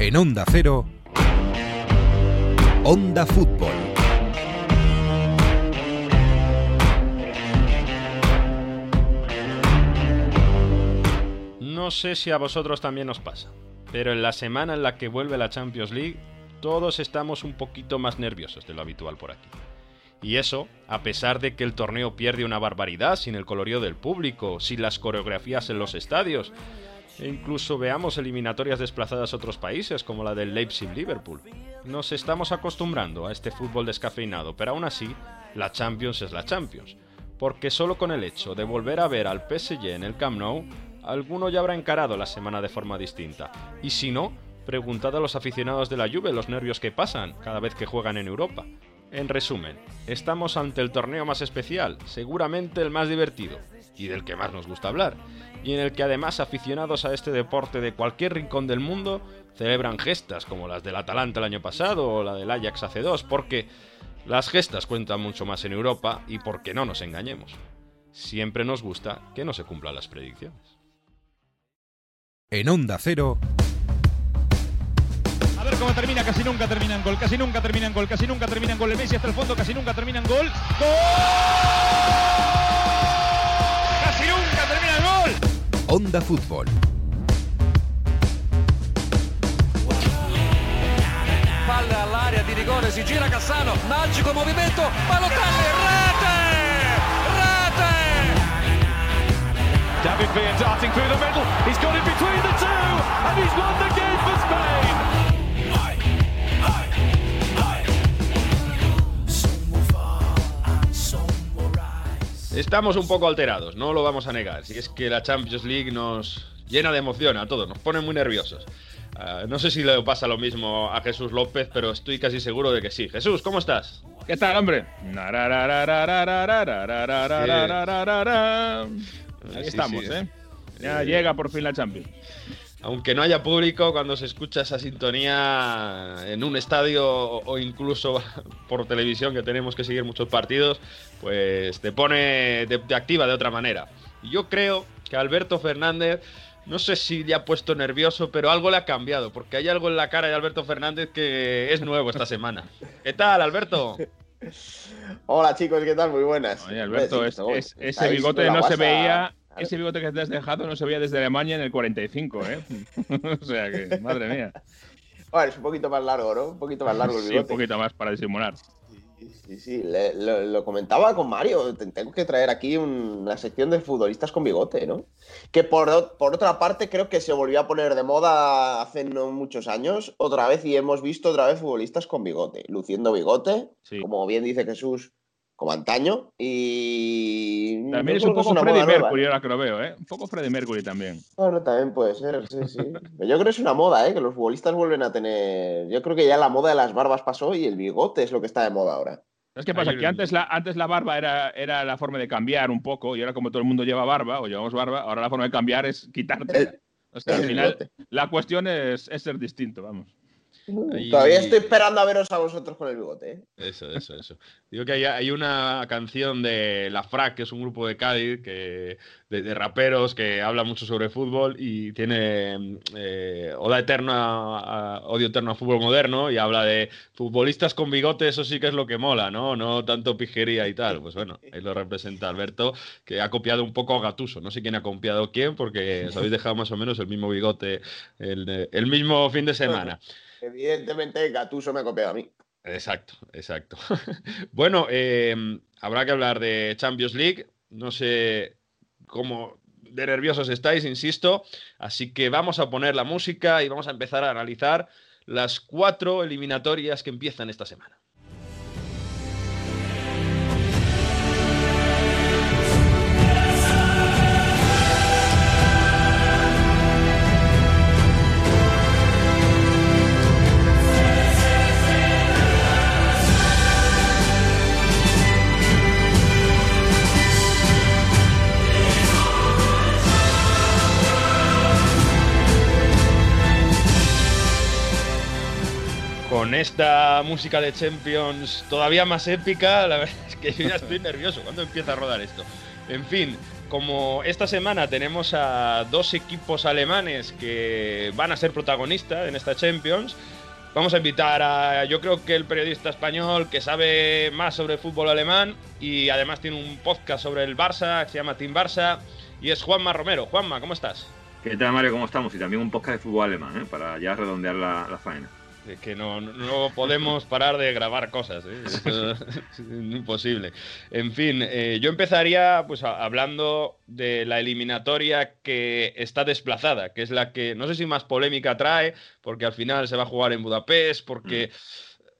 En Onda Cero, Onda Fútbol. No sé si a vosotros también os pasa, pero en la semana en la que vuelve la Champions League, todos estamos un poquito más nerviosos de lo habitual por aquí. Y eso, a pesar de que el torneo pierde una barbaridad sin el colorío del público, sin las coreografías en los estadios, e incluso veamos eliminatorias desplazadas a otros países como la del Leipzig-Liverpool. Nos estamos acostumbrando a este fútbol descafeinado, pero aún así, la Champions es la Champions. Porque solo con el hecho de volver a ver al PSG en el Camp Nou, alguno ya habrá encarado la semana de forma distinta. Y si no, preguntad a los aficionados de la Juve los nervios que pasan cada vez que juegan en Europa. En resumen, estamos ante el torneo más especial, seguramente el más divertido, y del que más nos gusta hablar, y en el que además aficionados a este deporte de cualquier rincón del mundo celebran gestas como las del Atalanta el año pasado o la del Ajax hace dos, porque las gestas cuentan mucho más en Europa y porque no nos engañemos. Siempre nos gusta que no se cumplan las predicciones. En Onda Cero, A ver cómo termina, casi nunca termina en gol, casi nunca termina en gol, casi nunca termina en gol. El Messi hasta el fondo, casi nunca termina en gol. ¡Gol! Onda Fútbol. Palla all'area di rigore, si gira Cassano, magico movimento, Balotelli, rete! Rete! David Villa darting through the middle. He's got it between the two, and he's won the game Estamos un poco alterados, no lo vamos a negar. Si es que la Champions League nos llena de emoción a todos, nos pone muy nerviosos. Ah, no sé si le pasa lo mismo a Jesús López, pero estoy casi seguro de que sí. Jesús, ¿cómo estás? ¿Qué tal, hombre? Ahí estamos. ¿eh? Ya llega por fin la Champions. Aunque no haya público, cuando se escucha esa sintonía en un estadio o incluso por televisión, que tenemos que seguir muchos partidos, pues te pone, te, te activa de otra manera. Y yo creo que Alberto Fernández, no sé si le ha puesto nervioso, pero algo le ha cambiado, porque hay algo en la cara de Alberto Fernández que es nuevo esta semana. ¿Qué tal, Alberto? Hola chicos, ¿qué tal? Muy buenas. Oye, Alberto, es- ese bigote no se veía. Ese bigote que te has dejado no se veía desde Alemania en el 45, ¿eh? o sea que, madre mía. Bueno, es un poquito más largo, ¿no? Un poquito más largo el Sí, un bigote. poquito más para disimular. Sí, sí, le- lo, lo comentaba con Mario. te- Tengo que traer aquí un- una sección de futbolistas con bigote, ¿no? Que por, por otra parte creo que se volvió a poner de moda hace no muchos años, otra vez, y hemos visto otra vez futbolistas con bigote, luciendo bigote, Sí. como bien dice Jesús, como antaño, y... También es un que poco moda nueva, Mercury, ¿eh? ahora que lo veo, ¿eh? Un poco Freddie Mercury también. Bueno, también puede ser, sí, sí. Pero yo creo que es una moda, ¿eh? Que los futbolistas vuelven a tener. Yo creo que ya la moda de las barbas pasó y el bigote es lo que está de moda ahora. ¿Sabes qué pasa? Que antes la, antes la barba era, era la forma de cambiar un poco, y ahora como todo el mundo lleva barba, o llevamos barba, ahora la forma de cambiar es quitarte. O sea, al final, la cuestión es, es ser distinto, vamos. Ahí- Todavía estoy esperando a veros a vosotros con el bigote, ¿eh? Eso, eso, eso. Digo que hay, hay una canción de La Frac, que es un grupo de Cádiz, que, de, de raperos que habla mucho sobre fútbol y tiene eh, Oda Eterna, a- Odio Eterno a Fútbol Moderno y habla de futbolistas con bigote, eso sí que es lo que mola, ¿no? No tanto pijería y tal. Pues bueno, ahí lo representa Alberto, que ha copiado un poco a Gatuso. No sé quién ha copiado quién, porque os habéis dejado más o menos el mismo bigote el, el mismo fin de semana. Evidentemente, Gatuso me ha copiado a mí. Exacto, exacto. bueno, eh, habrá que hablar de Champions League. No sé cómo de nerviosos estáis, insisto. Así que vamos a poner la música y vamos a empezar a analizar las cuatro eliminatorias que empiezan esta semana. Con esta música de Champions todavía más épica, la verdad es que yo ya estoy nervioso. ¿Cuándo empieza a rodar esto? En fin, como esta semana tenemos a dos equipos alemanes que van a ser protagonistas en esta Champions, vamos a invitar a, yo creo que el periodista español que sabe más sobre el fútbol alemán y además tiene un podcast sobre el Barça, que se llama Team Barça, y es Juanma Romero. Juanma, ¿cómo estás? ¿Qué tal, Mario? ¿Cómo estamos? Y también un podcast de fútbol alemán, ¿eh? para ya redondear la, la faena. Es que no, no podemos parar de grabar cosas, ¿eh? Es imposible. En fin, eh, yo empezaría pues a- hablando de la eliminatoria que está desplazada, que es la que no sé si más polémica trae, porque al final se va a jugar en Budapest, porque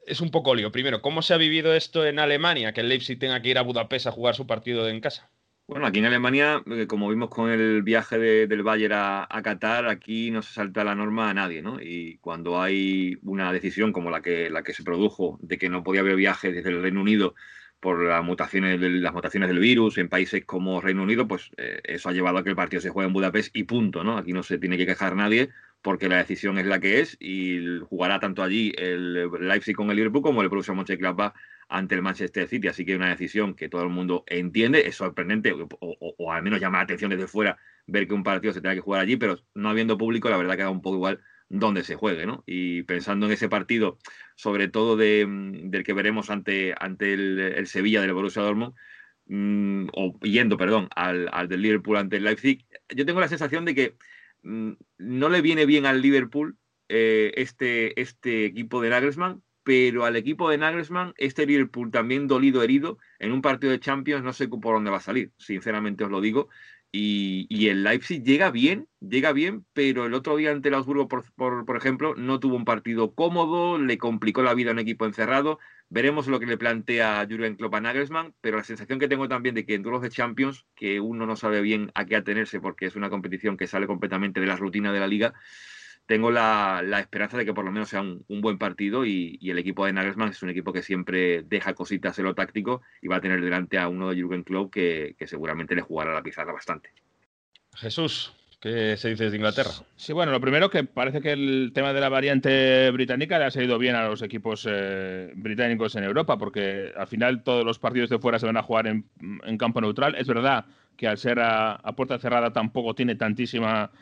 es un poco lío. Primero, ¿cómo se ha vivido esto en Alemania, que el Leipzig tenga que ir a Budapest a jugar su partido en casa? Bueno, aquí en Alemania, eh, como vimos con el viaje de- del Bayern a, Qatar, aquí no se salta la norma a nadie, ¿no? Y cuando hay una decisión como la que, la que se produjo de que no podía haber viajes desde el Reino Unido por las mutaciones las mutaciones del virus en países como Reino Unido, pues eh, eso ha llevado a que el partido se juegue en Budapest y punto, ¿no? Aquí no se tiene que quejar nadie porque la decisión es la que es y jugará tanto allí el Leipzig con el Liverpool como el Borussia Mönchengladbach ante el Manchester City. Así que es una decisión que todo el mundo entiende. Es sorprendente, o, al menos llama la atención desde fuera ver que un partido se tenga que jugar allí, pero no habiendo público, la verdad que da un poco igual dónde se juegue, ¿no? Y pensando en ese partido, sobre todo de, mm, del que veremos ante, ante el, el Sevilla del Borussia Dortmund, mm, o yendo, perdón, al, al del Liverpool ante el Leipzig, yo tengo la sensación de que mm, no le viene bien al Liverpool eh, este, este equipo de Nagelsmann, pero al equipo de Nagelsmann, este Liverpool también dolido, herido, en un partido de Champions no sé por dónde va a salir, sinceramente os lo digo. Y, y el Leipzig llega bien, llega bien, pero el otro día ante el Augsburgo, por, por, ejemplo, no tuvo un partido cómodo, le complicó la vida a un equipo encerrado. Veremos lo que le plantea Jürgen Klopp a Nagelsmann, pero la sensación que tengo también de que en duelos de Champions, que uno no sabe bien a qué atenerse porque es una competición que sale completamente de la rutina de la liga, tengo la, la esperanza de que por lo menos sea un, un buen partido y, y el equipo de Nagelsmann es un equipo que siempre deja cositas en lo táctico y va a tener delante a uno de Jürgen Klopp que, que seguramente le jugará la pizarra bastante. Jesús, ¿qué se dice de Inglaterra? Sí, bueno, lo primero que parece que el tema de la variante británica le ha salido bien a los equipos eh, británicos en Europa, porque al final todos los partidos de fuera se van a jugar en, en campo neutral. Es verdad que al ser a, a, puerta cerrada tampoco tiene tantísima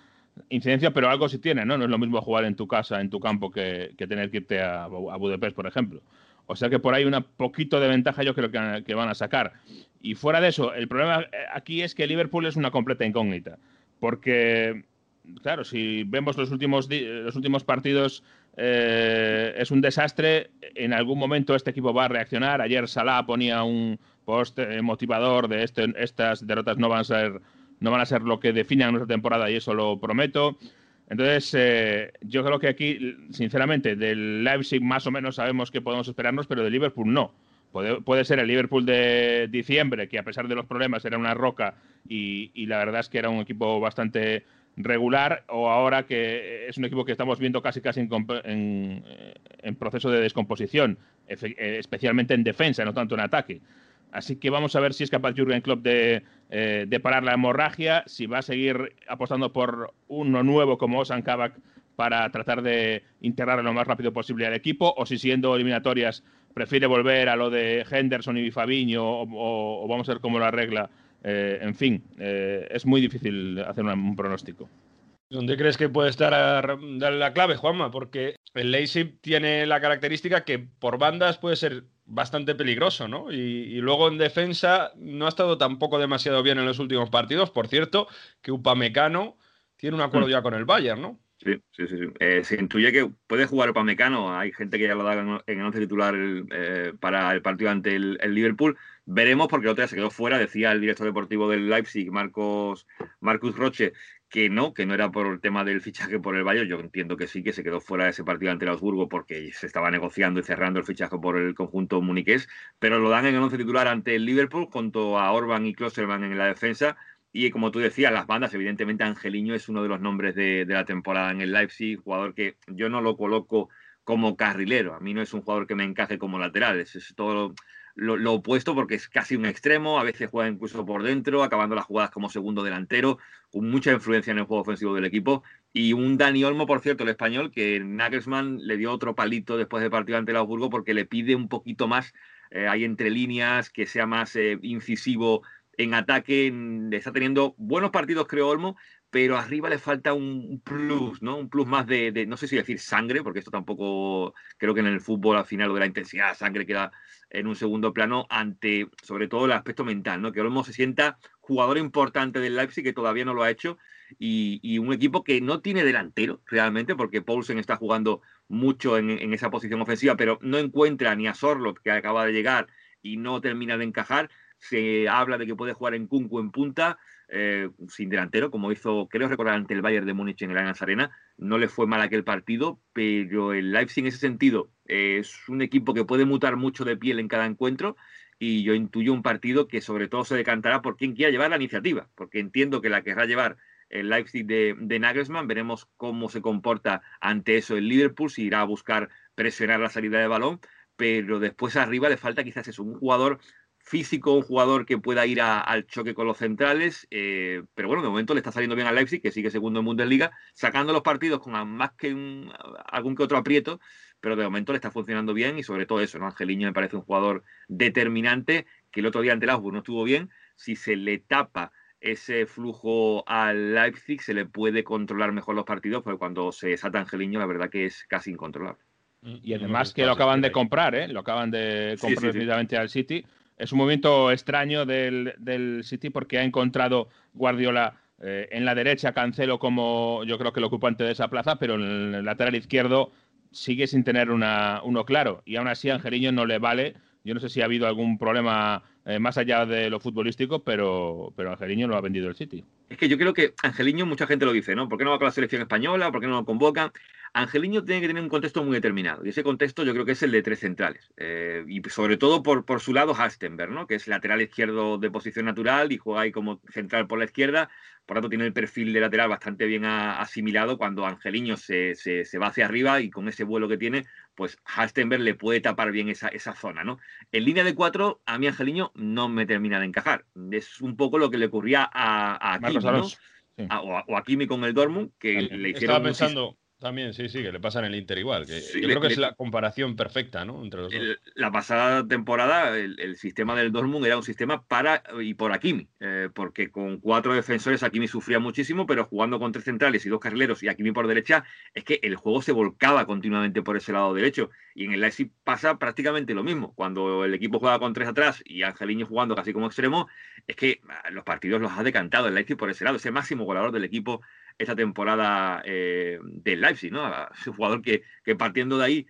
incidencia, pero algo sí tiene, ¿no? No es lo mismo jugar en tu casa, en tu campo, que, que tener que irte a, Budapest, por ejemplo. O sea que por ahí un poquito de ventaja yo creo que, que van a sacar. Y fuera de eso, el problema aquí es que Liverpool es una completa incógnita. Porque, claro, si vemos los últimos, los últimos partidos, eh, es un desastre. En algún momento este equipo va a reaccionar. Ayer Salah ponía un post motivador de este, estas derrotas no van a ser no van a ser lo que definan nuestra temporada y eso lo prometo. Entonces, eh, yo creo que aquí, sinceramente, del Leipzig más o menos sabemos que podemos esperarnos, pero de Liverpool no. Puede, ser el Liverpool de diciembre, que a pesar de los problemas era una roca y, la verdad es que era un equipo bastante regular, o ahora que es un equipo que estamos viendo casi casi en, en, en proceso de descomposición, especialmente en defensa, no tanto en ataque. Así que vamos a ver si es capaz Jürgen Klopp de, eh, de, parar la hemorragia, si va a seguir apostando por uno nuevo como Osan Kabak para tratar de integrar lo más rápido posible al equipo, o si siendo eliminatorias prefiere volver a lo de Henderson y Fabiño, o, vamos a ver cómo lo arregla. Eh, en fin, eh, es muy difícil hacer un, pronóstico. ¿Dónde crees que puede estar la clave, Juanma? Porque el Leipzig tiene la característica que por bandas puede ser bastante peligroso, ¿no? Y, y, luego en defensa no ha estado tampoco demasiado bien en los últimos partidos. Por cierto, que Upamecano tiene un acuerdo ya con el Bayern, ¿no? Sí, sí, sí. sí. Eh, se intuye que puede jugar Upamecano. Hay gente que ya lo da en el once titular eh, para el partido ante el, el, Liverpool. Veremos, porque el otro día se quedó fuera, decía el director deportivo del Leipzig, Marcos, Marcus Roche, que no, que no era por el tema del fichaje por el Bayern. Yo entiendo que sí, que se quedó fuera de ese partido ante el Augsburgo porque se estaba negociando y cerrando el fichaje por el conjunto muniqués, pero lo dan en el once titular ante el Liverpool junto a Orban y Klosterman en la defensa. Y como tú decías, las bandas, evidentemente Angeliño es uno de los nombres de, de la temporada en el Leipzig, jugador que yo no lo coloco como carrilero. A mí no es un jugador que me encaje como lateral, es, es todo lo, opuesto porque es casi un extremo, a veces juega incluso por dentro, acabando las jugadas como segundo delantero, con mucha influencia en el juego ofensivo del equipo. Y un Dani Olmo, por cierto, el español, que Nagelsmann le dio otro palito después del partido ante el Augsburgo porque le pide un poquito más eh, ahí entre líneas, que sea más eh, incisivo en ataque está teniendo buenos partidos, creo, Olmo, pero arriba le falta un plus, ¿no? Un plus más de, no sé si decir sangre, porque esto tampoco creo que en el fútbol al final de la intensidad, sangre queda en un segundo plano ante, sobre todo, el aspecto mental, ¿no? Que Olmo se sienta jugador importante del Leipzig, que todavía no lo ha hecho, y, un equipo que no tiene delantero realmente, porque Paulsen está jugando mucho en, en, esa posición ofensiva, pero no encuentra ni a Sorlot, que acaba de llegar y no termina de encajar se habla de que puede jugar en Kunku en punta, eh, sin delantero, como hizo, creo recordar, ante el Bayern de Múnich en el Allianz Arena. No le fue mal aquel partido, pero el Leipzig en ese sentido es un equipo que puede mutar mucho de piel en cada encuentro y yo intuyo un partido que sobre todo se decantará por quien quiera llevar la iniciativa, porque entiendo que la querrá llevar el Leipzig de, de Nagelsmann. Veremos cómo se comporta ante eso el Liverpool, si irá a buscar presionar la salida de balón, pero después arriba le falta quizás eso, un jugador físico, un jugador que pueda ir al choque con los centrales, eh, pero bueno, de momento le está saliendo bien al Leipzig, que sigue segundo en Bundesliga, sacando los partidos con más que un, algún que otro aprieto, pero de momento le está funcionando bien y sobre todo eso, ¿no? Angeliño me parece un jugador determinante, que el otro día ante el Augsburg no estuvo bien, si se le tapa ese flujo al Leipzig se le puede controlar mejor los partidos, porque cuando se desata Angeliño la verdad que es casi incontrolable. Y además que lo acaban de comprar, ¿eh? Lo acaban de comprar definitivamente al City es un movimiento extraño del, City porque ha encontrado Guardiola eh, en la derecha, Cancelo como yo creo que el ocupante de esa plaza, pero en el lateral izquierdo sigue sin tener una, uno claro. Y aún así Angeliño no le vale. Yo no sé si ha habido algún problema eh, más allá de lo futbolístico, pero, pero Angeliño lo ha vendido el City. Es que yo creo que Angeliño, mucha gente lo dice, ¿no? ¿Por qué no va con la selección española? ¿Por qué no lo convocan? Angeliño tiene que tener un contexto muy determinado y ese contexto yo creo que es el de tres centrales eh, y sobre todo por, por su lado Hastenberg, ¿no? que es lateral izquierdo de posición natural y juega ahí como central por la izquierda, por lo tanto tiene el perfil de lateral bastante bien asimilado cuando Angeliño se, se, va hacia arriba y con ese vuelo que tiene, pues Hastenberg le puede tapar bien esa, esa zona. ¿no? En línea de cuatro, a mí Angeliño no me termina de encajar. Es un poco lo que le ocurría a, a Kimi, ¿no? o, a, Kimi con el Dortmund, que le hicieron... Estaba pensando... También, sí, sí, que le pasa en el Inter igual. Que yo creo que es la comparación perfecta, ¿no? Entre los dos. la pasada temporada, el, sistema del Dortmund era un sistema para y por Akimi, eh, porque con cuatro defensores Akimi sufría muchísimo, pero jugando con tres centrales y dos carrileros y Akimi por derecha, es que el juego se volcaba continuamente por ese lado derecho. Y en el Leipzig pasa prácticamente lo mismo. Cuando el equipo juega con tres atrás y Angeliño jugando casi como extremo, es que ah, los partidos los ha decantado el Leipzig por ese lado. Ese máximo goleador del equipo esta temporada eh, del Leipzig, ¿no? Es un jugador que, partiendo de ahí,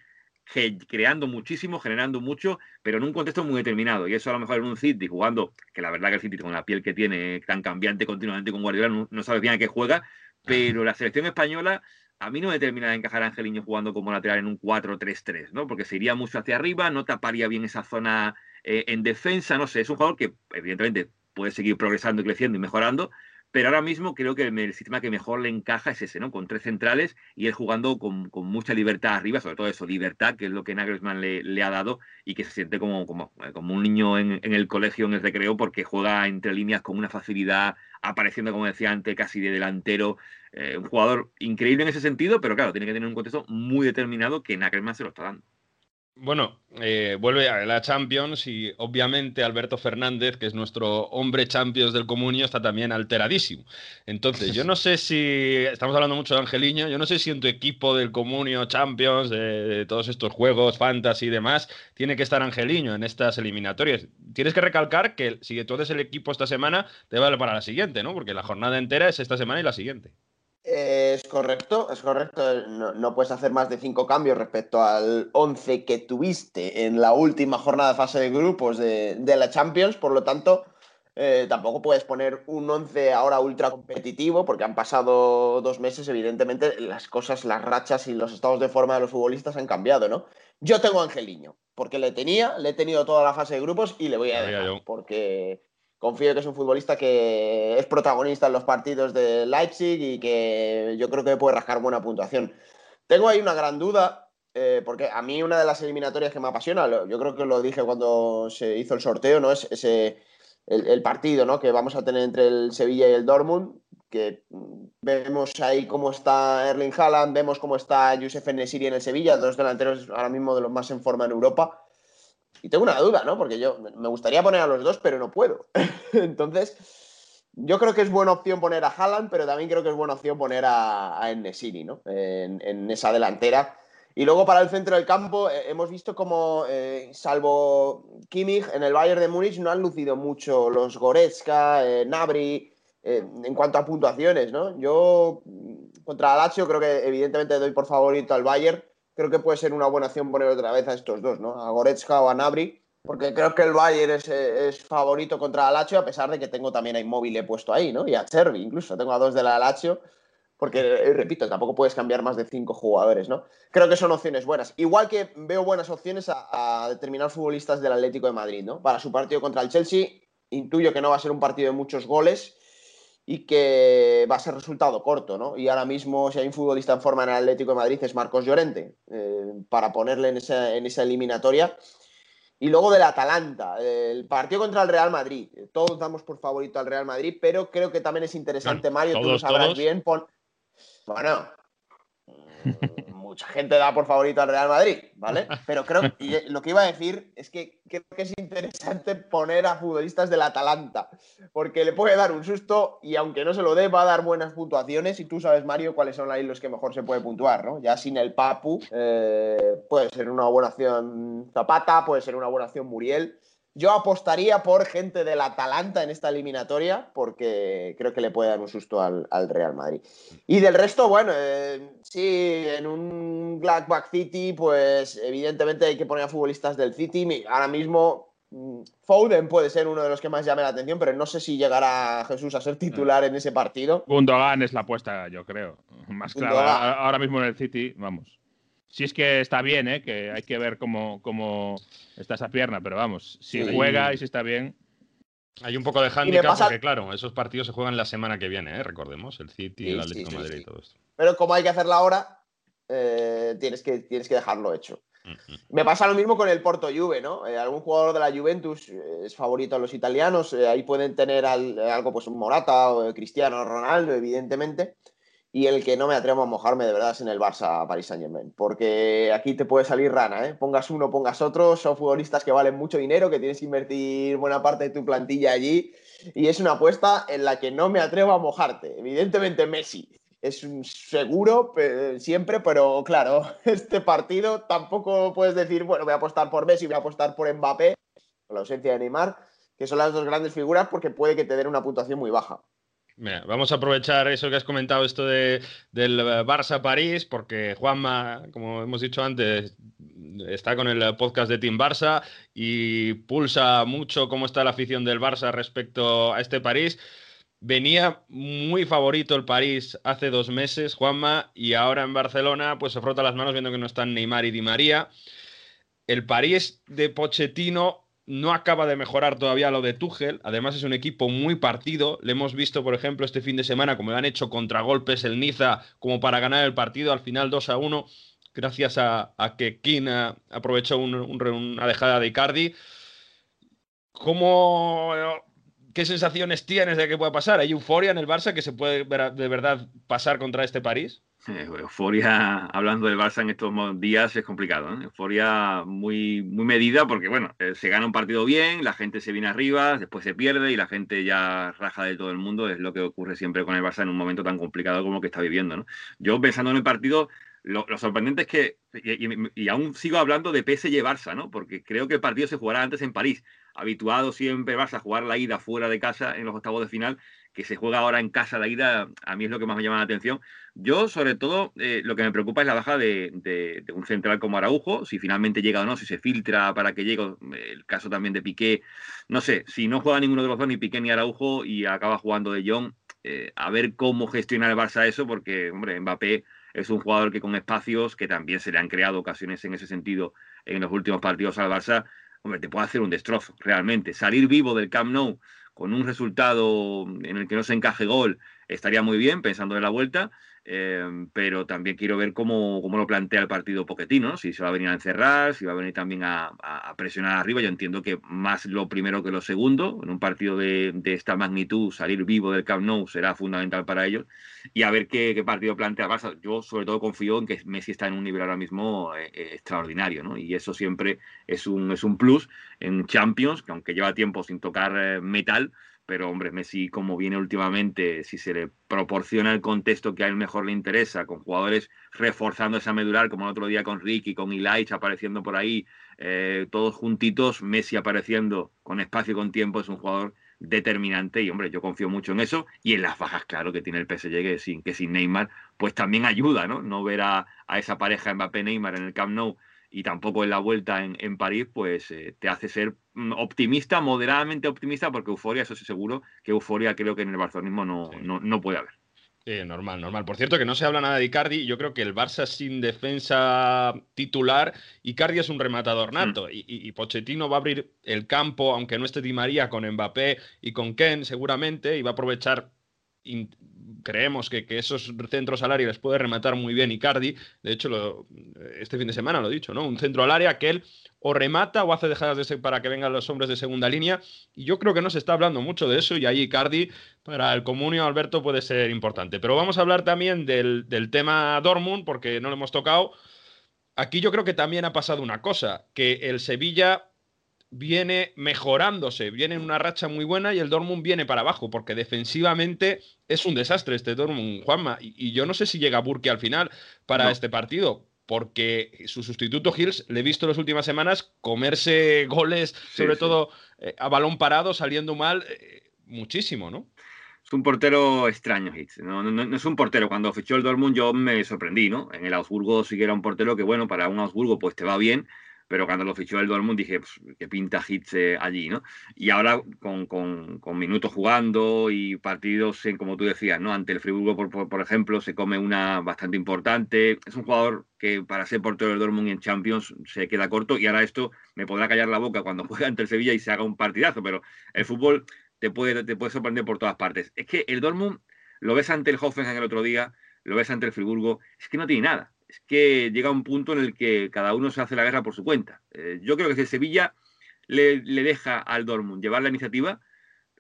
creando muchísimo, generando mucho, pero en un contexto muy determinado. Y eso a lo mejor en un City jugando, que la verdad que el City con la piel que tiene tan cambiante continuamente con Guardiola, no, no sabe bien a qué juega, pero la selección española a mí no me termina de encajar a Angeliño jugando como lateral en un 4-3-3, ¿no? Porque se iría mucho hacia arriba, no taparía bien esa zona eh, en defensa, no sé, es un jugador que evidentemente puede seguir progresando y creciendo y mejorando, pero ahora mismo creo que el sistema que mejor le encaja es ese, ¿no? Con tres centrales y él jugando con, mucha libertad arriba, sobre todo eso, libertad, que es lo que Nagelsmann le, ha dado y que se siente como, como, eh, como un niño en, el colegio, en el recreo, porque juega entre líneas con una facilidad, apareciendo, como decía antes, casi de delantero. Eh, un jugador increíble en ese sentido, pero claro, tiene que tener un contexto muy determinado que Nagelsmann se lo está dando. Bueno, eh, vuelve a la Champions y obviamente Alberto Fernández, que es nuestro hombre Champions del Comunio, está también alteradísimo. Entonces, yo no sé si, estamos hablando mucho de Angeliño, yo no sé si en tu equipo del Comunio Champions, de, todos estos juegos, fantasy y demás, tiene que estar Angeliño en estas eliminatorias. Tienes que recalcar que si tú eres el equipo esta semana, te vale para la siguiente, ¿no? Porque la jornada entera es esta semana y la siguiente. Es correcto, es correcto. No, puedes hacer más de cinco cambios respecto al 11 que tuviste en la última jornada de fase de grupos de, la Champions. Por lo tanto, eh, tampoco puedes poner un 11 ahora ultra competitivo porque han pasado dos meses. Evidentemente, las cosas, las rachas y los estados de forma de los futbolistas han cambiado, ¿no? Yo tengo a Angeliño porque le tenía, le he tenido toda la fase de grupos y le voy a dejar porque confío que es un futbolista que es protagonista en los partidos de Leipzig y que yo creo que puede rascar buena puntuación. Tengo ahí una gran duda, eh, porque a mí una de las eliminatorias que me apasiona, yo creo que lo dije cuando se hizo el sorteo, ¿no? Es ese, el, partido ¿no? que vamos a tener entre el Sevilla y el Dortmund, que vemos ahí cómo está Erling Haaland, vemos cómo está Youssef Nesiri en el Sevilla, dos delanteros ahora mismo de los más en forma en Europa y tengo una duda, ¿no? Porque yo me gustaría poner a los dos, pero no puedo. Entonces, yo creo que es buena opción poner a Haaland, pero también creo que es buena opción poner a, a ¿no? En, esa delantera. Y luego para el centro del campo eh, hemos visto como, eh, salvo Kimmich, en el Bayern de Múnich no han lucido mucho los Goretzka, eh, Nabri, en cuanto a puntuaciones, ¿no? Yo contra Lazio creo que evidentemente doy por favorito al Bayern. Creo que puede ser una buena opción poner otra vez a estos dos, ¿no? A Goretzka o a Nabri porque creo que el Bayern es, favorito contra la Lazio, a pesar de que tengo también a Immobile puesto ahí, ¿no? Y a Chervi incluso, tengo a dos de la porque, eh, repito, tampoco puedes cambiar más de cinco jugadores, ¿no? Creo que son opciones buenas. Igual que veo buenas opciones a determinados futbolistas del Atlético de Madrid, ¿no? Para su partido contra el Chelsea, intuyo que no va a ser un partido de muchos goles y que va a ser resultado corto, ¿no? Y ahora mismo, si hay un futbolista en forma en el Atlético de Madrid, es Marcos Llorente, eh, para ponerle en esa, en esa eliminatoria. Y luego del Atalanta, el partido contra el Real Madrid. Todos damos por favorito al Real Madrid, pero creo que también es interesante, Mario, todos, tú lo sabrás todos. bien. Pon... Bueno, mucha gente da por favorito al Real Madrid, ¿vale? Pero creo y lo que iba a decir es que creo que es interesante poner a futbolistas del Atalanta, porque le puede dar un susto y aunque no se lo dé, va a dar buenas puntuaciones. Y tú sabes, Mario, cuáles son ahí los que mejor se puede puntuar, ¿no? Ya sin el Papu, eh, puede ser una buena opción Zapata, puede ser una buena opción Muriel. Yo apostaría por gente del Atalanta en esta eliminatoria porque creo que le puede dar un susto al, al Real Madrid. Y del resto, bueno, eh, sí, en un Blackback City, pues evidentemente hay que poner a futbolistas del City. Ahora mismo mm, Foden puede ser uno de los que más llame la atención, pero no sé si llegará Jesús a ser titular en ese partido. Gundogan es la apuesta, yo creo. Más clara Gundogan. ahora mismo en el City, vamos. Si es que está bien, ¿eh? que hay que ver cómo, cómo está esa pierna, pero vamos, si Sí. juega y si está bien. Hay un poco de me hándicap pasa- porque, claro, esos partidos se juegan la semana que viene, ¿eh? recordemos, el City, Sí, el Atlético sí, de Madrid sí. y todo esto. Pero como hay que hacerla ahora, eh, tienes, que, tienes que dejarlo hecho. Mm, mm. Me pasa lo mismo con el Porto Juve, ¿no? Eh, algún jugador de la Juventus eh, es favorito a los italianos, eh, ahí pueden tener al- algo, pues un Morata o Cristiano Ronaldo, evidentemente. Y el que no me atrevo a mojarme de verdad es en el Barça Paris Saint Germain, porque aquí te puede salir rana, ¿eh? Pongas uno, pongas otro, son futbolistas que valen mucho dinero, que tienes que invertir buena parte de tu plantilla allí, y es una apuesta en la que no me atrevo a mojarte. Evidentemente Messi es seguro siempre, pero claro, este partido tampoco puedes decir, bueno, voy a apostar por Messi, voy a apostar por Mbappé, con la ausencia de Neymar, que son las dos grandes figuras, porque puede que te den una puntuación muy baja. Vamos a aprovechar eso que has comentado, esto de, del eh, Barça-París, porque Juanma, como hemos dicho antes, está con el podcast de Team Barça y pulsa mucho cómo está la afición del Barça respecto a este París. Venía muy favorito el París hace dos meses, Juanma, y ahora en Barcelona pues se frota las manos viendo que no están Neymar y Di María. El París de Pochettino no acaba de mejorar todavía lo de Tuchel. Además, es un equipo muy partido. Le hemos visto, por ejemplo, este fin de semana, como le han hecho contragolpes el Niza, como para ganar el partido al final 2 a 1, gracias a, que King eh, aprovechó un- un- una dejada de Icardi. ¿Cómo, ¿Qué sensaciones tienes de que pueda pasar? ¿Hay euforia en el Barça que se puede ver- de verdad pasar contra este París? Eh, Euforia, hablando del Barça en estos días, es complicado. ¿eh? Euforia muy, muy medida porque, bueno, eh, se gana un partido bien, la gente se viene arriba, después se pierde y la gente ya raja de todo el mundo. Es lo que ocurre siempre con el Barça en un momento tan complicado como el que está viviendo. Yo, pensando en el partido, lo, lo sorprendente es que, y, y- aún sigo hablando de PSG-Barça, ¿no? porque creo que el partido se jugará antes en París. Habituado siempre Barça a jugar la ida fuera de casa en los octavos de final, que se juega ahora en casa la ida, a mí es lo que más me llama la atención. Yo, sobre todo, eh, lo que me preocupa es la baja de, un central como Araujo, si finalmente llega o no, si se filtra para que llegue, el caso también de Piqué, no sé, si no juega ninguno de los dos, ni Piqué ni Araujo, y acaba jugando de Jong, eh, a ver cómo gestiona el Barça eso, porque, hombre, Mbappé es un jugador que con espacios, que también se le han creado ocasiones en ese sentido en los últimos partidos al Barça, hombre, te puede hacer un destrozo, realmente. Salir vivo del Camp Nou con un resultado en el que no se encaje gol, estaría muy bien pensando en la vuelta, eh, pero también quiero ver cómo, cómo, lo plantea el partido Poquetino, si se va a venir a encerrar, si va a venir también a, a, presionar arriba. Yo entiendo que más lo primero que lo segundo, en un partido de, de, esta magnitud, salir vivo del Camp Nou será fundamental para ellos. Y a ver qué, qué partido plantea Barça. Yo sobre todo confío en que Messi está en un nivel ahora mismo eh, eh, extraordinario, ¿no? Y eso siempre es un, es un plus en Champions, que aunque lleva tiempo sin tocar eh, metal, pero hombre, Messi como viene últimamente, si se le proporciona el contexto que a él mejor le interesa, con jugadores reforzando esa medular, como el otro día con Ricky, con Ilaich apareciendo por ahí, eh, todos juntitos, Messi apareciendo con espacio y con tiempo, es un jugador determinante y hombre, yo confío mucho en eso y en las bajas, claro, que tiene el PSG que sin, que sin Neymar, pues también ayuda, ¿no? No ver a, a esa pareja Mbappé-Neymar en el Camp Nou y tampoco en la vuelta en, en París, pues eh, te hace ser mm, optimista, moderadamente optimista, porque euforia, eso sí seguro, que euforia creo que en el barcelonismo no, sí. no, no, puede haber. Sí, normal, normal. Por cierto, que no se habla nada de Icardi. Yo creo que el Barça sin defensa titular, Icardi es un rematador nato. Mm. Y, y, Pochettino va a abrir el campo, aunque no esté Di María, con Mbappé y con Ken, seguramente, y va a aprovechar creemos que, que, esos centros al área les puede rematar muy bien Icardi. De hecho, lo, este fin de semana lo he dicho, ¿no? Un centro al área que él o remata o hace dejadas de para que vengan los hombres de segunda línea. Y yo creo que no se está hablando mucho de eso y ahí Icardi para el comunio Alberto puede ser importante. Pero vamos a hablar también del, del tema Dortmund porque no lo hemos tocado. Aquí yo creo que también ha pasado una cosa, que el Sevilla viene mejorándose, viene en una racha muy buena y el Dortmund viene para abajo, porque defensivamente es un desastre este Dortmund, Juanma. Y, y yo no sé si llega Burke al final para no. este partido, porque su sustituto Hills le he visto en las últimas semanas comerse goles, sí, sobre sí. todo eh, a balón parado, saliendo mal, eh, muchísimo, ¿no? Es un portero extraño. No, no, no, es un portero. Cuando fichó el Dortmund yo me sorprendí, ¿no? En el Augsburgo sí que era un portero que, bueno, para un Augsburgo pues te va bien, pero cuando lo fichó el Dortmund dije, pues, que pinta hits eh, allí, ¿no? Y ahora con, con, con, minutos jugando y partidos, en, como tú decías, ¿no? Ante el Friburgo, por, por, por, ejemplo, se come una bastante importante. Es un jugador que para ser portero del Dortmund en Champions se queda corto y ahora esto me podrá callar la boca cuando juega ante el Sevilla y se haga un partidazo, pero el fútbol te puede, te puede sorprender por todas partes. Es que el Dortmund lo ves ante el Hoffenheim el otro día, lo ves ante el Friburgo, es que no tiene nada es que llega un punto en el que cada uno se hace la guerra por su cuenta. Eh, yo creo que si el Sevilla le, le, deja al Dortmund llevar la iniciativa,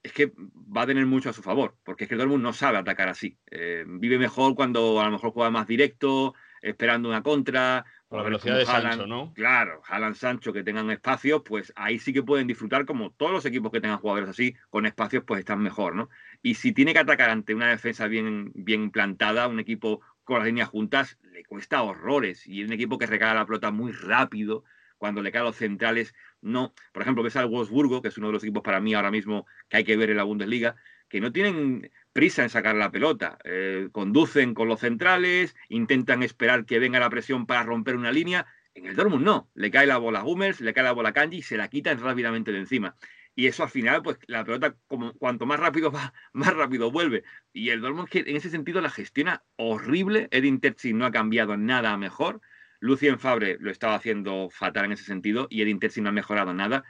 es que va a tener mucho a su favor, porque es que el Dortmund no sabe atacar así. Eh, vive mejor cuando a lo mejor juega más directo, esperando una contra. Por la velocidad de Haaland, Sancho, ¿no? Claro, Haaland, Sancho, que tengan espacios, pues ahí sí que pueden disfrutar, como todos los equipos que tengan jugadores así, con espacios, pues están mejor, ¿no? Y si tiene que atacar ante una defensa bien, bien plantada, un equipo con las líneas juntas, cuesta horrores. Y un equipo que regala la pelota muy rápido, cuando le cae a los centrales, no. Por ejemplo, ves al Wolfsburgo, que es uno de los equipos para mí ahora mismo que hay que ver en la Bundesliga, que no tienen prisa en sacar la pelota. Eh, conducen con los centrales, intentan esperar que venga la presión para romper una línea. En el Dortmund no. Le cae la bola a Hummels, le cae la bola a Kanji y se la quitan rápidamente de encima y eso al final, pues la pelota, como, cuanto más rápido va, más rápido vuelve. Y el Dortmund en ese sentido la gestiona horrible. Edin Terzi no ha cambiado nada mejor. Lucien Fabre lo estaba haciendo fatal en ese sentido y Edin Terzi no ha mejorado nada.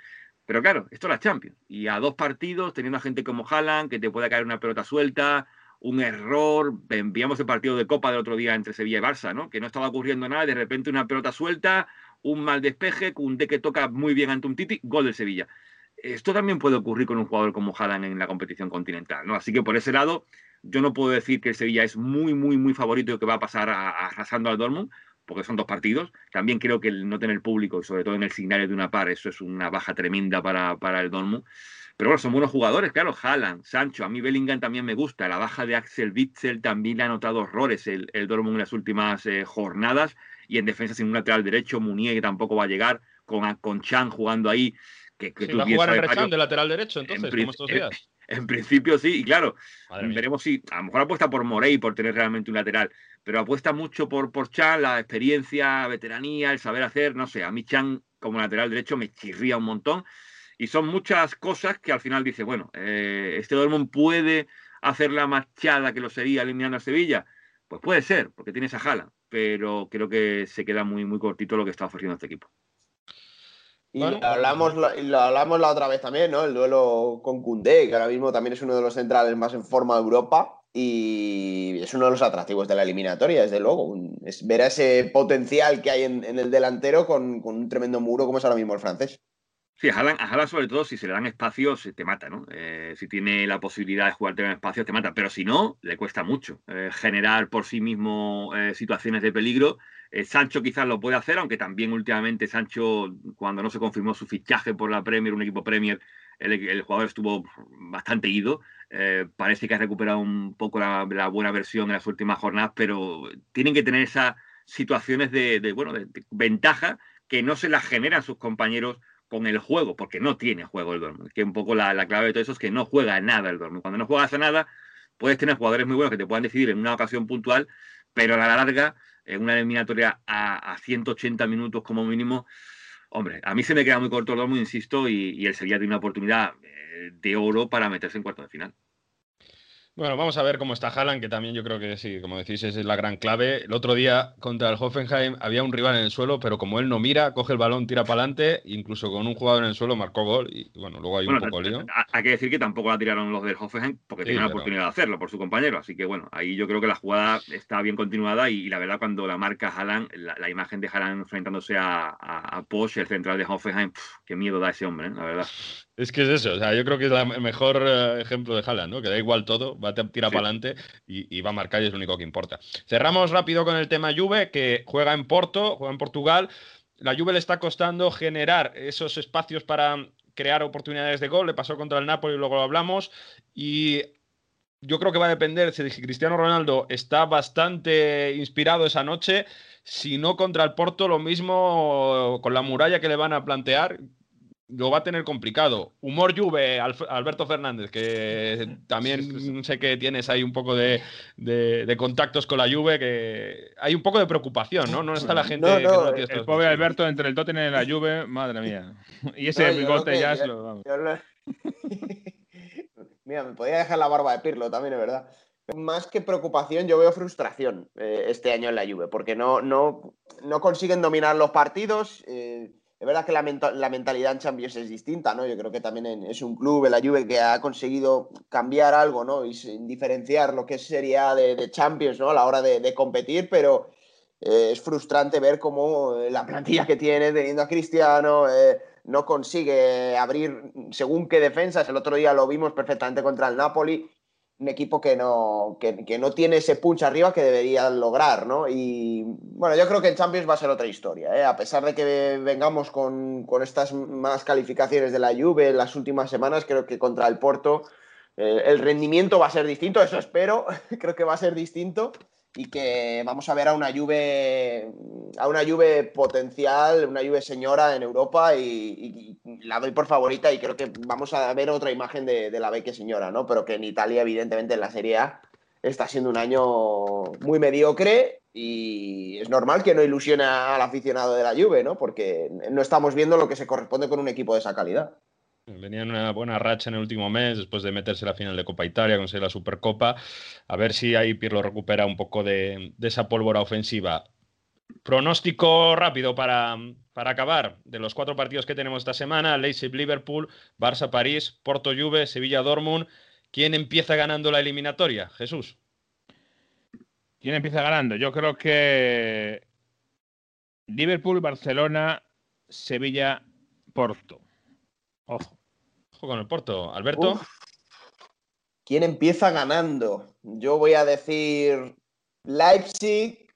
Pero claro, esto es la Champions. Y a dos partidos, teniendo a gente como Haaland, que te puede caer una pelota suelta, un error. Enviamos el partido de Copa del otro día entre Sevilla y Barça, ¿no? Que no estaba ocurriendo nada, de repente una pelota suelta, un mal despeje, un de que toca muy bien ante un Titi, gol del Sevilla esto también puede ocurrir con un jugador como Haaland en la competición continental, ¿no? Así que por ese lado, yo no puedo decir que el Sevilla es muy, muy, muy favorito y que va a pasar a, arrasando al Dortmund, porque son dos partidos. También creo que el no tener público, y sobre todo en el signario de una par, eso es una baja tremenda para, para el Dortmund. Pero bueno, son buenos jugadores, claro, Haaland, Sancho, a mí Bellingham también me gusta. La baja de Axel Witzel también le ha notado horrores el, el Dortmund en las últimas eh, jornadas. Y en defensa sin un lateral derecho, Munier que tampoco va a llegar, con, con Chan jugando ahí que, que sí, tú va a jugar en Rechán de lateral derecho, entonces, como estos días. En, en, principio sí, y claro, veremos si, a lo mejor apuesta por Morey por tener realmente un lateral, pero apuesta mucho por, por Chan, la experiencia, veteranía, el saber hacer, no sé, a mí Chan como lateral derecho me chirría un montón, y son muchas cosas que al final dice, bueno, eh, este Dortmund puede hacer la machada que lo sería alineando a Sevilla, pues puede ser, porque tienes a Jala, pero creo que se queda muy, muy cortito lo que está ofreciendo este equipo. Y bueno, lo, hablamos, lo hablamos la otra vez también, ¿no? El duelo con Koundé, que ahora mismo también es uno de los centrales más en forma de Europa. y es uno de los atractivos de la eliminatoria, desde luego. Es ver ese potencial que hay en, el delantero con, un tremendo muro como es ahora mismo el francés. Sí, a Haaland, sobre todo si se le dan espacios te mata, ¿no? Eh, si tiene la posibilidad de jugar en espacios te mata, pero si no, le cuesta mucho eh, generar por sí mismo eh, situaciones de peligro. Sancho quizás lo puede hacer, aunque también últimamente Sancho, cuando no se confirmó su fichaje por la Premier, un equipo Premier, el, jugador estuvo bastante ido. Eh, parece que ha recuperado un poco la, buena versión en las últimas jornadas, pero tienen que tener esas situaciones de, bueno, de, ventaja que no se las generan sus compañeros con el juego, porque no tiene juego el Dortmund. Que un poco la, clave de todo eso es que no juega nada el Dortmund. Cuando no juegas a nada, puedes tener jugadores muy buenos que te puedan decidir en una ocasión puntual, pero a la larga, en una eliminatoria a, a 180 minutos como mínimo, Hombre, a mí se me queda muy corto el Dortmund, insisto, y, y el Sevilla una oportunidad eh, de oro para meterse en cuarto de final. Bueno, vamos a ver cómo está Haaland, que también yo creo que sí, como decís, es la gran clave. El otro día contra el Hoffenheim había un rival en el suelo, pero como él no mira, coge el balón, tira para adelante, incluso con un jugador en el suelo marcó gol y bueno, luego hay un poco lío. Hay que decir que tampoco la tiraron los del Hoffenheim porque tenían la oportunidad de hacerlo por su compañero, así que bueno, ahí yo creo que la jugada está bien continuada y, la verdad cuando la marca Haaland, la, imagen de Haaland enfrentándose a, a, Posch, el central de Hoffenheim, qué miedo da ese hombre, ¿eh? la verdad. Es que es eso, o sea, yo creo que es el mejor eh, ejemplo de Haaland, ¿no? Que da igual todo, va a tirar para adelante y, va a marcar y es lo único que importa. Cerramos rápido con el tema Juve, que juega en Porto, juega en Portugal. La Juve le está costando generar esos espacios para crear oportunidades de gol. Le pasó contra el Napoli, luego lo hablamos. Y yo creo que va a depender si Cristiano Ronaldo está bastante inspirado esa noche. Si no contra el Porto, lo mismo con la muralla que le van a plantear lo va a tener complicado. Humor Juve, Alberto Fernández, que también sé que tienes ahí un poco de, contactos con la Juve, que hay un poco de preocupación, ¿no? No está la gente que no tiene El pobre Alberto entre el Tottenham y la Juve, madre mía. Y ese bigote ya es lo... Mira, me podía dejar la barba de Pirlo también, es verdad. Más que preocupación, yo veo frustración eh, este año en la Juve, porque no, no, no consiguen dominar los partidos. Eh, es verdad que la, mentalidad en Champions es distinta, ¿no? Yo creo que también es un club, la Juve, que ha conseguido cambiar algo, ¿no? Y diferenciar lo que sería de, Champions, ¿no? A la hora de, competir, pero eh, es frustrante ver cómo eh, la plantilla que tiene, teniendo a Cristiano, eh, no consigue abrir según qué defensas. El otro día lo vimos perfectamente contra el Napoli un equipo que no, que, no tiene ese punch arriba que debería lograr, ¿no? Y bueno, yo creo que en Champions va a ser otra historia, ¿eh? A pesar de que vengamos con, estas más calificaciones de la Juve en las últimas semanas, creo que contra el Porto eh, el rendimiento va a ser distinto, eso espero, creo que va a ser distinto y que vamos a ver a una Juve, a una Juve potencial, una Juve señora en Europa y, la doy por favorita y creo que vamos a ver otra imagen de, la Vecchia señora, ¿no? Pero que en Italia, evidentemente, en la Serie A está siendo un año muy mediocre y es normal que no ilusione al aficionado de la Juve, ¿no? Porque no estamos viendo lo que se corresponde con un equipo de esa calidad. Venía en una buena racha en el último mes, después de meterse la final de Copa Italia, conseguir la Supercopa. A ver si ahí Pirlo recupera un poco de, esa pólvora ofensiva. Pronóstico rápido para, para, acabar de los cuatro partidos que tenemos esta semana: Leipzig-Liverpool, Barça-París, Porto-Juve, Sevilla-Dortmund. ¿Quién empieza ganando la eliminatoria? Jesús. ¿Quién empieza ganando? Yo creo que Liverpool, Barcelona, Sevilla, Porto. Ojo. Ojo con el Porto. Alberto. ¿Quién empieza ganando? Yo voy a decir Leipzig,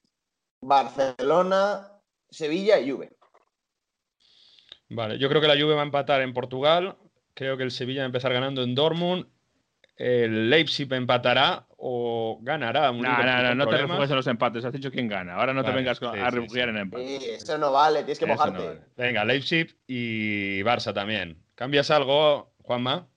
Barcelona, Sevilla y Juve. Vale, yo creo que la Juve va a empatar en Portugal. Creo que el Sevilla va a empezar ganando en Dortmund. El Leipzig empatará o ganará. no, no, no, no te refugies en los empates. Has dicho quién gana. Ahora no te vengas a refugiar en empates. Sí, eso no vale, tienes que mojarte. Venga, Leipzig y Barça también. ¿Cambias algo, Juanma?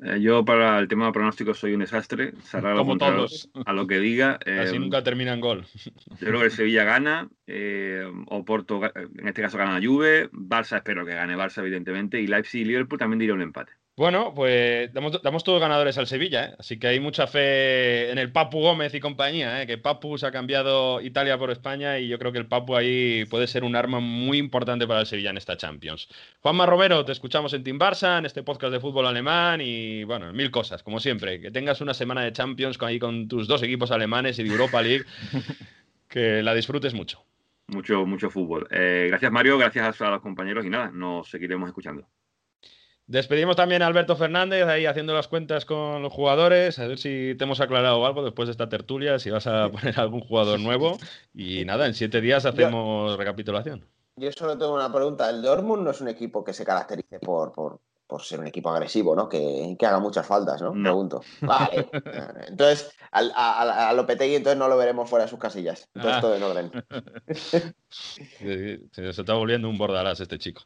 Eh, yo para el tema de pronósticos soy un desastre. Como todos. A lo que diga. Así eh, nunca termina en gol. Yo creo que el Sevilla gana. Eh, o Porto, en este caso, gana la Juve. Barça espero que gane Barça, evidentemente. Y Leipzig y Liverpool también diría un empate. Bueno, pues damos, damos todos ganadores al Sevilla, ¿eh? así que hay mucha fe en el Papu Gómez y compañía, ¿eh? que Papu se ha cambiado Italia por España y yo creo que el Papu ahí puede ser un arma muy importante para el Sevilla en esta Champions. Juanma Romero, te escuchamos en Team Barça, en este podcast de fútbol alemán y bueno, mil cosas, como siempre. Que tengas una semana de Champions con, ahí con tus dos equipos alemanes y de Europa League, que la disfrutes mucho. Mucho, mucho fútbol. Eh, gracias Mario, gracias a los compañeros y nada, nos seguiremos escuchando. Despedimos también a Alberto Fernández ahí haciendo las cuentas con los jugadores, a ver si te hemos aclarado algo después de esta tertulia, si vas a poner algún jugador nuevo. Y nada, en siete días hacemos recapitulación. Yo solo tengo una pregunta. El Dortmund no es un equipo que se caracterice por, por, por ser un equipo agresivo, ¿no? Que, que haga muchas faltas, ¿no? No. Pregunto. Vale. Entonces, al, a, a, a Lopetegui entonces no lo veremos fuera de sus casillas. Entonces Ah. todo en orden. Se está volviendo un bordalás este chico.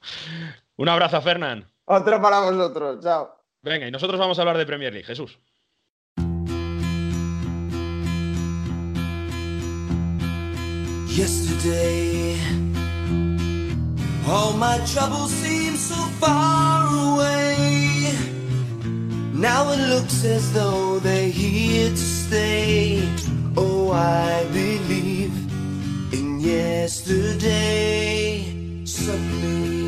Un abrazo, Fernán. Otro para vosotros. Chao. Venga, y nosotros vamos a hablar de Premier League. Jesús. Yesterday, all my troubles seem so far away. Now it looks as though they're here to stay. Oh, I believe in yesterday. Suddenly.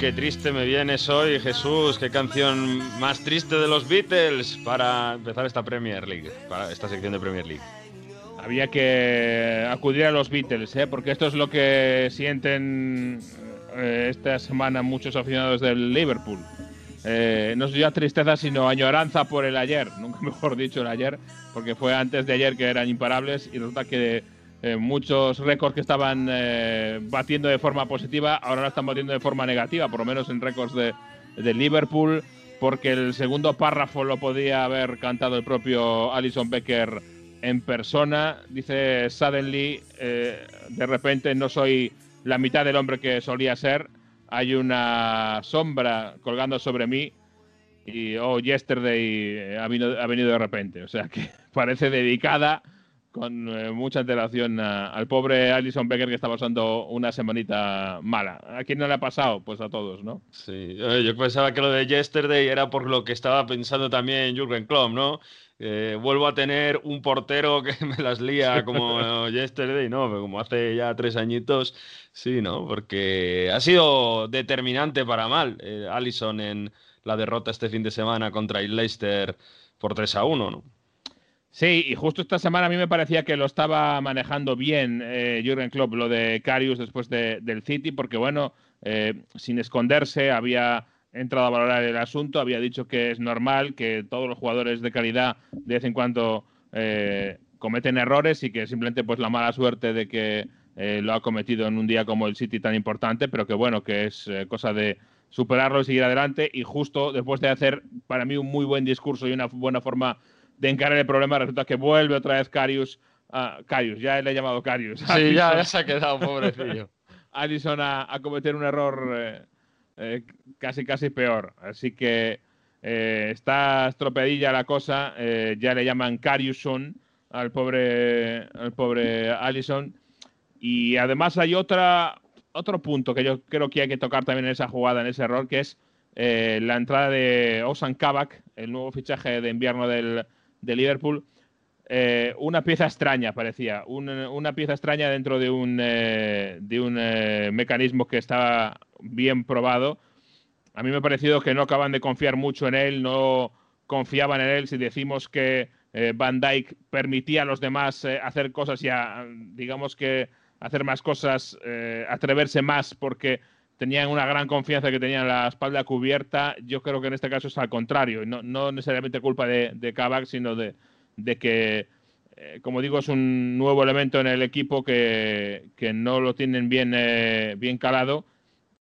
Qué triste me vienes hoy, Jesús. Qué canción más triste de los Beatles para empezar esta Premier League, para esta sección de Premier League. Había que acudir a los Beatles, ¿eh? porque esto es lo que sienten eh, esta semana muchos aficionados del Liverpool. Eh, no es ya tristeza, sino añoranza por el ayer, nunca mejor dicho el ayer, porque fue antes de ayer que eran imparables y resulta que eh, muchos récords que estaban eh, batiendo de forma positiva ahora lo están batiendo de forma negativa, por lo menos en récords de, de Liverpool, porque el segundo párrafo lo podía haber cantado el propio Alison Becker en persona. Dice Suddenly, eh, de repente no soy la mitad del hombre que solía ser. Hay una sombra colgando sobre mí y oh, yesterday eh, ha venido, ha venido de repente. O sea que parece dedicada con eh, mucha antelación a- al pobre Alison Becker que está pasando una semanita mala. ¿A quién no le ha pasado? Pues a todos, ¿no? Sí, yo pensaba que lo de Yesterday era por lo que estaba pensando también Jürgen Klopp, ¿no? Eh, vuelvo a tener un portero que me las lía como Yesterday, ¿no? Pero como hace ya tres añitos, sí, ¿no? Porque ha sido determinante para mal eh, Allison en la derrota este fin de semana contra el Leicester por 3 a 1, ¿no? Sí, y justo esta semana a mí me parecía que lo estaba manejando bien eh, Jürgen Klopp, lo de Karius después de- del City, porque bueno, eh, sin esconderse, había entrado a valorar el asunto, había dicho que es normal que todos los jugadores de calidad de vez en cuando eh, cometen errores y que simplemente pues la mala suerte de que eh, lo ha cometido en un día como el City tan importante, pero que bueno, que es cosa de superarlo y seguir adelante. Y justo después de hacer para mí un muy buen discurso y una buena forma de encarar el problema, resulta que vuelve otra vez Carius, a Carius, ya le he llamado Carius, Sí, ya, ya se ha quedado, pobrecillo. Allison a, a cometer un error eh, eh, casi casi peor. Así que eh, está estropeadilla la cosa. ya le llaman Cariuson al pobre al pobre Allison. Y además hay otra otro punto que yo creo que hay que tocar también en esa jugada, en ese error, que es eh, la entrada de Osan Kabak, el nuevo fichaje de invierno del, de Liverpool. Eh, una pieza extraña, parecía. Un- una pieza extraña dentro de un, eh, de un eh, mecanismo que estaba bien probado. A mí me ha parecido que no acaban de confiar mucho en él, no confiaban en él. Si decimos que Van Dyke permitía a los demás hacer cosas y, a- digamos que hacer más cosas, atreverse más porque tenían una gran confianza que tenían la espalda cubierta, yo creo que en este caso es al contrario. No, no necesariamente culpa de, de Kabak, sino de, de que, eh, como digo, es un nuevo elemento en el equipo que, que no lo tienen bien, eh, bien calado.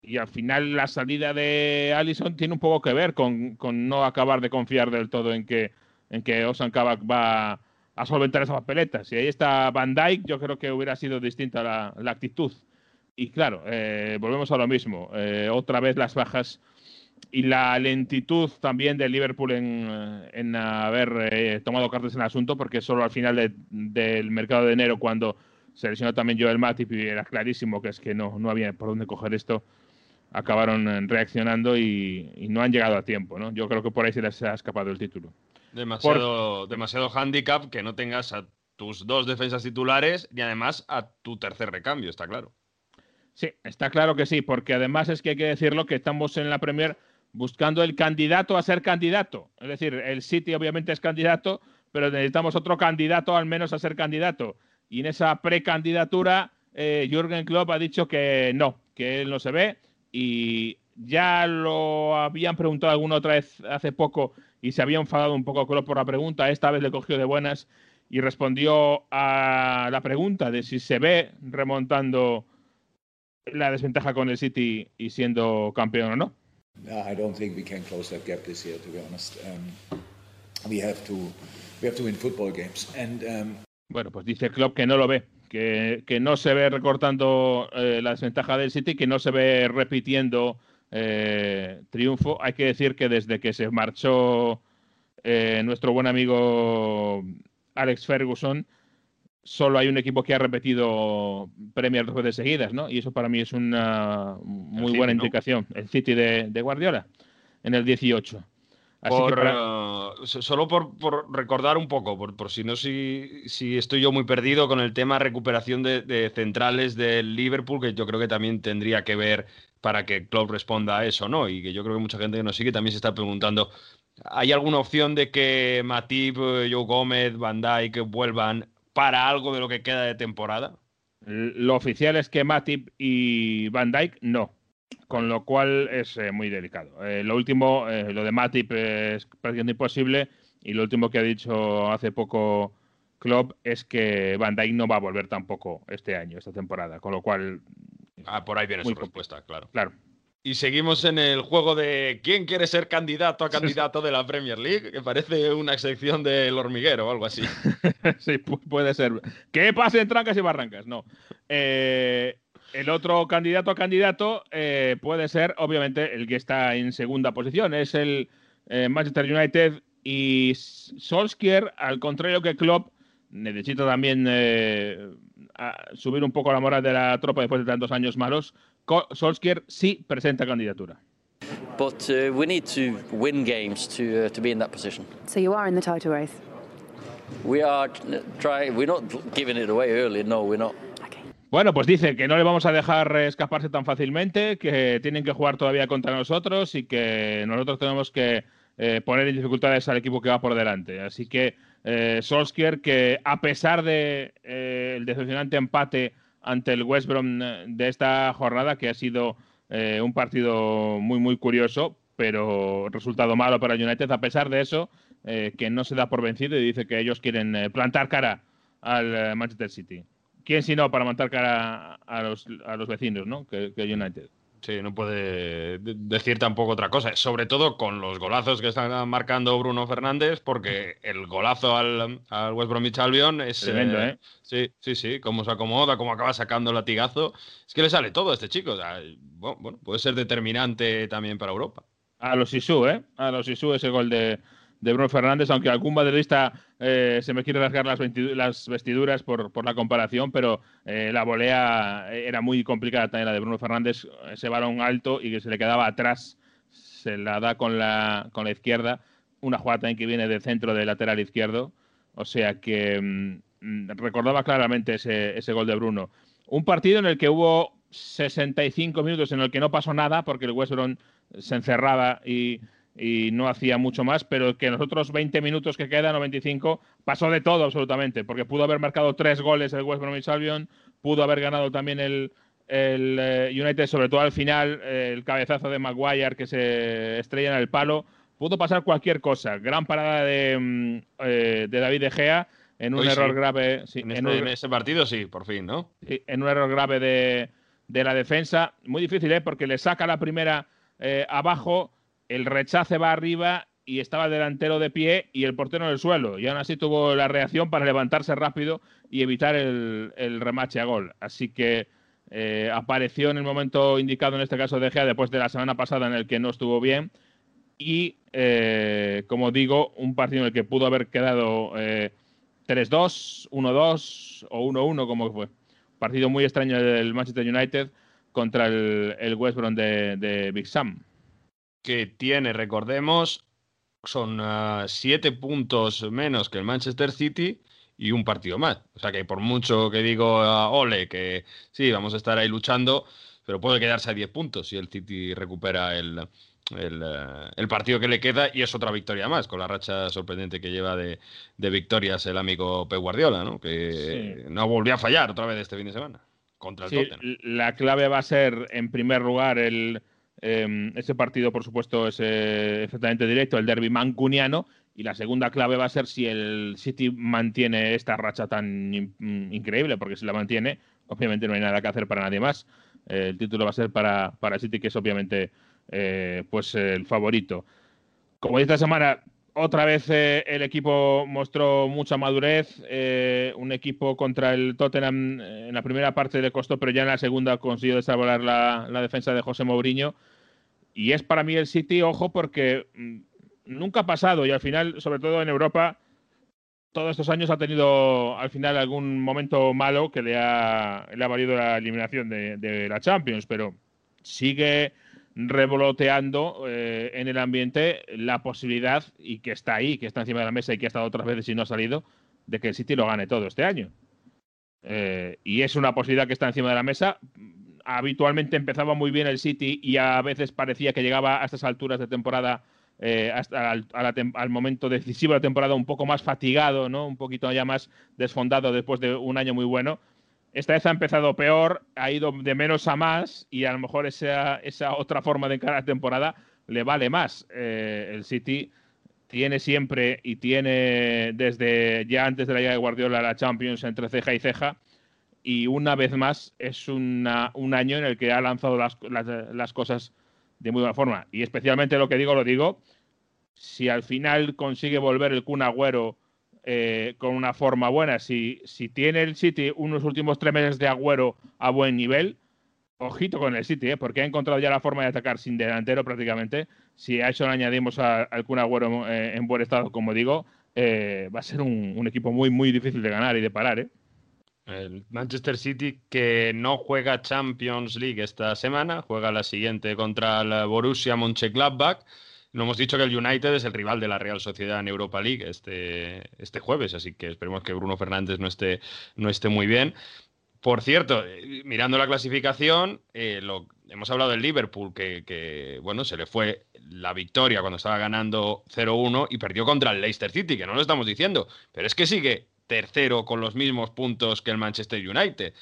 Y al final la salida de Allison tiene un poco que ver con, con no acabar de confiar del todo en que, en que Osan Kabak va a solventar esas papeletas. Si ahí está Van Dyke, yo creo que hubiera sido distinta la, la actitud. Y claro, eh, volvemos a lo mismo. Eh, otra vez las bajas y la lentitud también de Liverpool en, en haber eh, tomado cartas en el asunto, porque solo al final de- del mercado de enero, cuando se lesionó también Joel Matip y era clarísimo que es que no, no había por dónde coger esto, acabaron reaccionando y, y no han llegado a tiempo, ¿no? Yo creo que por ahí se les ha escapado el título. Demasiado, demasiado handicap que no tengas a tus dos defensas titulares y además a tu tercer recambio, está claro. Sí, está claro que sí, porque además es que hay que decirlo que estamos en la Premier buscando el candidato a ser candidato. Es decir, el City obviamente es candidato, pero necesitamos otro candidato al menos a ser candidato. Y en esa precandidatura, eh, Jürgen Klopp ha dicho que no, que él no se ve. Y ya lo habían preguntado alguna otra vez hace poco y se había enfadado un poco Klopp por la pregunta. Esta vez le cogió de buenas y respondió a la pregunta de si se ve remontando la desventaja con el City y siendo campeón o no. I don't think we can close that gap this year, to be honest. Um, we have to we have to win football games. And um, Bueno, pues dice Klopp que no lo ve, que, que no se ve recortando eh, la desventaja del City, que no se ve repitiendo eh, triunfo. Hay que decir que desde que se marchó eh, nuestro buen amigo Alex Ferguson, solo hay un equipo que ha repetido Premier dos veces seguidas, ¿no? Y eso para mí es una muy City, buena ¿no? indicación. El City de, de Guardiola en el 18. Así que Por, para- eh, so- solo por, por recordar un poco, por, por si no si, si estoy yo muy perdido con el tema recuperación de, de centrales del Liverpool, que yo creo que también tendría que ver para que Klopp responda a eso, ¿no? Y que yo creo que mucha gente que nos sigue también se está preguntando, ¿hay alguna opción de que Matip, eh, Joe Gómez, Van Dijk vuelvan para algo de lo que queda de temporada? Lo oficial es que Matip y Van Dijk no, con lo cual es eh, muy delicado. Eh, lo último, eh, lo de Matip es prácticamente imposible y lo último que ha dicho hace poco Klopp es que Van Dijk no va a volver tampoco este año, esta temporada, con lo cual, Ah, por ahí viene su respuesta, claro. claro. Y seguimos en el juego de quién quiere ser candidato a candidato de la Premier League, que parece una sección del hormiguero o algo así. sí, pu- puede ser. Que pasen trancas y barrancas, no. Eh, el otro candidato a candidato eh, puede ser, obviamente, el que está en segunda posición. Es el eh, Manchester United y Solskjaer, al contrario que Klopp, necesita también subir un poco la moral de la tropa después de tantos años malos. Solskjaer sí presenta candidatura. But uh, we need to win games to uh, to be in that position. So you are in the title race. We are trying. We're not giving it away early. No, we're not. Bueno, pues dice que no le vamos a dejar escaparse tan fácilmente, que tienen que jugar todavía contra nosotros y que nosotros tenemos que eh, poner en dificultades al equipo que va por delante. Así que eh, Solskjaer, que a pesar de eh, el decepcionante empate ante el West Brom eh, de esta jornada, que ha sido eh, un partido muy, muy curioso, pero resultado malo para United, a pesar de eso, eh, que no se da por vencido y dice que ellos quieren eh, plantar cara al Manchester City. ¿Quién si no para montar cara a los, a los vecinos, ¿no? Que, que United. Sí, no puede de- decir tampoco otra cosa, sobre todo con los golazos que está marcando Bruno Fernández, porque el golazo al, al West Bromwich Albion es... Tremendo, ¿eh? Sí, sí, sí, cómo se acomoda, cómo acaba sacando el latigazo. Es que le sale todo a este chico. o sea, bueno, puede ser determinante también para Europa. A los Sisu, ¿eh? A los Sisu ese gol de, de Bruno Fernández, aunque algún madridista eh, se me quiere rasgar las, vestidu- las vestiduras por, la comparación, pero eh, la volea era muy complicada también la de Bruno Fernández, ese balón alto y que se le quedaba atrás, se la da con la, izquierda, una jugada también que viene del centro del lateral izquierdo, o sea que mm, recordaba claramente ese, ese gol de Bruno. Un partido en el que hubo 65 minutos en el que no pasó nada, porque el West se encerraba y, y no hacía mucho más, pero que en los otros 20 minutos que quedan o 25 pasó de todo absolutamente, porque pudo haber marcado tres goles el West Bromwich Albion, pudo haber ganado también el, el eh, United, sobre todo al final, eh, el cabezazo de Maguire que se estrella en el palo, pudo pasar cualquier cosa. Gran parada de, mm, eh, de David De Gea en un Hoy sí. error grave. sí, En, en este- un- en ese partido sí, por fin, ¿no? En un error grave de, de la defensa. Muy difícil, ¿eh? Porque le saca la primera abajo, el rechace va arriba y estaba el delantero de pie y el portero en el suelo. Y aún así tuvo la reacción para levantarse rápido y evitar el, el remache a gol. Así que eh, apareció en el momento indicado, en este caso de Gea, después de la semana pasada en el que no estuvo bien. Y, eh, como digo, un partido en el que pudo haber quedado eh, 3-2, 1-2 o 1-1, como fue. Partido muy extraño del Manchester United, contra el, el West Brom de Big Sam. Que tiene, recordemos, son uh, siete puntos menos que el Manchester City y un partido más. O sea que por mucho que digo a Ole que sí, vamos a estar ahí luchando, pero puede quedarse a 10 puntos si el City recupera el, el, uh, el, partido que le queda y es otra victoria más, con la racha sorprendente que lleva de, de victorias el amigo Pep Guardiola, ¿no? que sí. no volvió a fallar otra vez este fin de semana contra el sí, Tottenham. La clave va a ser, en primer lugar, el, eh, ese partido, por supuesto, es eh, exactamente directo, el derby mancuniano. Y la segunda clave va a ser si el City mantiene esta racha tan in increíble, porque si la mantiene, obviamente no hay nada que hacer para nadie más. Eh, el título va a ser para, para City, que es obviamente eh, pues el favorito. Como esta semana, otra vez eh, el equipo mostró mucha madurez. Eh, un equipo contra el Tottenham en la primera parte le costó, pero ya en la segunda consiguió desarrollar la, la defensa de José Mourinho. Y es para mí el City, ojo, porque mm, nunca ha pasado y al final, sobre todo en Europa, todos estos años ha tenido al final algún momento malo que le ha, le ha valido la eliminación de, de la Champions, pero sigue revoloteando eh, en el ambiente la posibilidad, y que está ahí, que está encima de la mesa y que ha estado otras veces y no ha salido, de que el City lo gane todo este año. Eh, y es una posibilidad que está encima de la mesa. Habitualmente empezaba muy bien el City y a veces parecía que llegaba a estas alturas de temporada, eh, hasta al, momento decisivo de la temporada, un poco más fatigado, ¿no? un poquito ya más desfondado después de un año muy bueno. Esta vez ha empezado peor, ha ido de menos a más y a lo mejor esa, esa otra forma de encarar la temporada le vale más. Eh, el City tiene siempre y tiene desde ya antes de la llegada de Guardiola la Champions entre ceja y ceja y una vez más es una, un año en el que ha lanzado las, las, las cosas de muy buena forma. Y especialmente lo que digo, lo digo, si al final consigue volver el Kun Agüero eh, con una forma buena. Si, si tiene el City unos últimos tres meses de agüero a buen nivel, ojito con el City, ¿eh? porque ha encontrado ya la forma de atacar sin delantero prácticamente. Si a eso le añadimos a, al Kun Agüero eh, en buen estado, como digo, eh, va a ser un, equipo muy, muy difícil de ganar y de parar. El Manchester City que no juega Champions League esta semana, juega la siguiente contra el Borussia Mönchengladbach. No hemos dicho que el United es el rival de la Real Sociedad en Europa League este, este jueves, así que esperemos que Bruno Fernández no esté, no esté muy bien. Por cierto, mirando la clasificación, eh, hemos hablado del Liverpool, que, que, bueno, se le fue la victoria cuando estaba ganando 0-1 y perdió contra el Leicester City, que no lo estamos diciendo, pero es que sigue tercero con los mismos puntos que el Manchester United.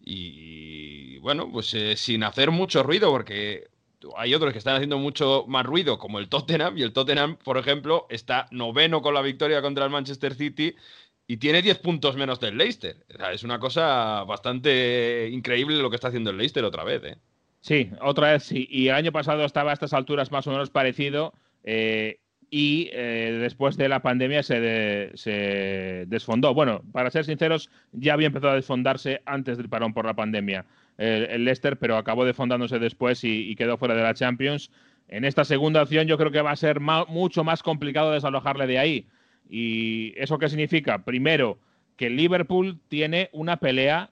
Y, y bueno, pues eh, sin hacer mucho ruido, porque hay otros que están haciendo mucho más ruido, como el Tottenham, y el Tottenham, por ejemplo, está noveno con la victoria contra el Manchester City y tiene 10 puntos menos del Leicester. Es una cosa bastante increíble lo que está haciendo el Leicester otra vez. ¿eh? Sí, otra vez sí. Y el año pasado estaba a estas alturas más o menos parecido. Eh, y eh, después de la pandemia se, de, se, desfondó. Bueno, para ser sinceros, ya había empezado a desfondarse antes del parón por la pandemia el, Leicester, pero acabó desfondándose después y, quedó fuera de la Champions. En esta segunda opción yo creo que va a ser mucho más complicado desalojarle de ahí. ¿Y eso qué significa? Primero, que Liverpool tiene una pelea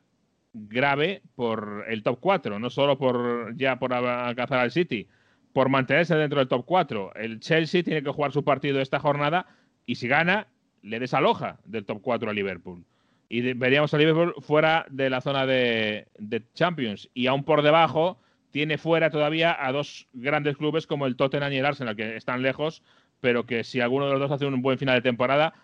grave por el top 4, no solo por ya por alcanzar al City, por mantenerse dentro del top 4. El Chelsea tiene que jugar su partido esta jornada y si gana, le desaloja del top 4 a Liverpool. Y veríamos a Liverpool fuera de la zona de, de, Champions. Y aún por debajo tiene fuera todavía a dos grandes clubes como el Tottenham y el Arsenal, que están lejos, pero que si alguno de los dos hace un buen final de temporada,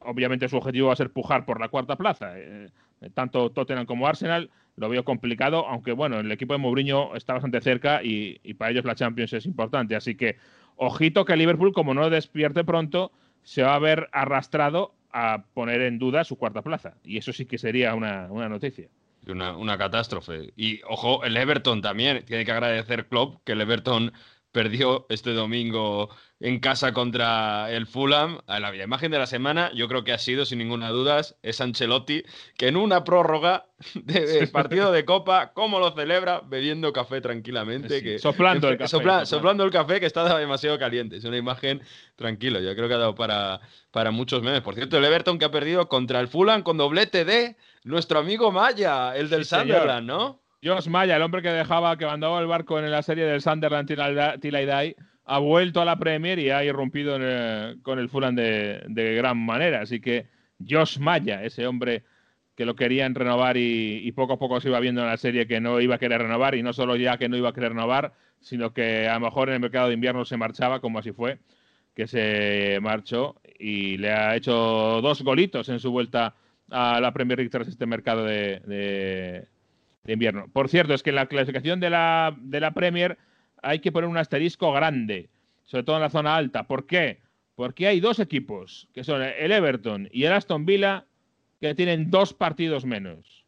obviamente su objetivo va a ser pujar por la cuarta plaza. Eh, tanto Tottenham como Arsenal lo veo complicado, aunque bueno, el equipo de Mourinho está bastante cerca y, y, para ellos la Champions es importante. Así que, ojito que Liverpool, como no despierte pronto, se va a ver arrastrado a poner en duda su cuarta plaza. Y eso sí que sería una, una noticia. Una, una, catástrofe. Y ojo, el Everton también. Tiene que agradecer Klopp que el Everton perdió este domingo en casa contra el Fulham. La imagen de la semana, yo creo que ha sido, sin ninguna duda, es Ancelotti, que en una prórroga de partido de Copa, ¿cómo lo celebra? Bebiendo café tranquilamente. Sí, que, soplando, el café, sopla, soplando el café que está demasiado caliente. Es una imagen tranquilo. Yo creo que ha dado para, para muchos memes. Por cierto, el Everton que ha perdido contra el Fulham con doblete de nuestro amigo Maya, el del sí, Sunderland, ¿no? Josh Maya, el hombre que dejaba, que mandaba el barco en la serie del Sunderland Till I ha vuelto a la Premier y ha irrumpido con el Fulham de, de, gran manera. Así que Josh Maya, ese hombre que lo querían renovar y, poco a poco se iba viendo en la serie que no iba a querer renovar y no solo ya que no iba a querer renovar, sino que a lo mejor en el mercado de invierno se marchaba, como así fue, que se marchó y le ha hecho dos golitos en su vuelta a la Premier League tras este mercado de, de, invierno. Por cierto, es que en la clasificación de la, de la Premier hay que poner un asterisco grande, sobre todo en la zona alta. ¿Por qué? Porque hay dos equipos, que son el Everton y el Aston Villa, que tienen dos partidos menos.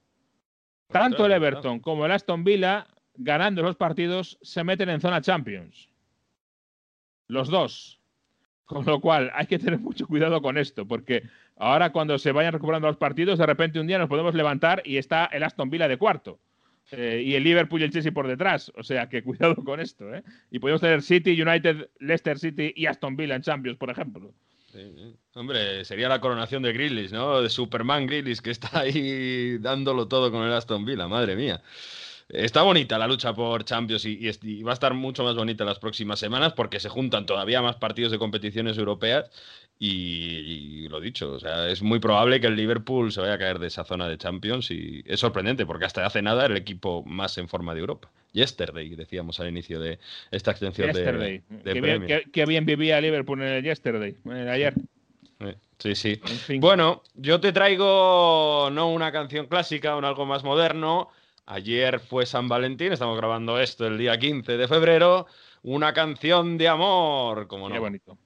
Tanto el Everton como el Aston Villa, ganando los partidos, se meten en zona Champions. Los dos. Con lo cual, hay que tener mucho cuidado con esto, porque ahora cuando se vayan recuperando los partidos, de repente un día nos podemos levantar y está el Aston Villa de cuarto. Eh, y el Liverpool y el Chelsea por detrás. O sea que cuidado con esto. ¿eh? Y podemos tener City, United, Leicester City y Aston Villa en Champions, por ejemplo. Hombre, sería la coronación de Grealish, ¿no? De Superman Grealish que está ahí dándolo todo con el Aston Villa, madre mía. Está bonita la lucha por Champions y, va a estar mucho más bonita las próximas semanas porque se juntan todavía más partidos de competiciones europeas y, lo dicho, o sea, es muy probable que el Liverpool se vaya a caer de esa zona de Champions y es sorprendente porque hasta hace nada era el equipo más en forma de Europa. Yesterday, decíamos al inicio de esta extensión de, de qué, bien, vivía Liverpool en el Yesterday, ayer. Eh, sí, sí. Bueno, yo te traigo no una canción clásica, un algo más moderno. Ayer fue San Valentín, estamos grabando esto el día 15 de febrero. Una canción de amor, como no. Qué bonito.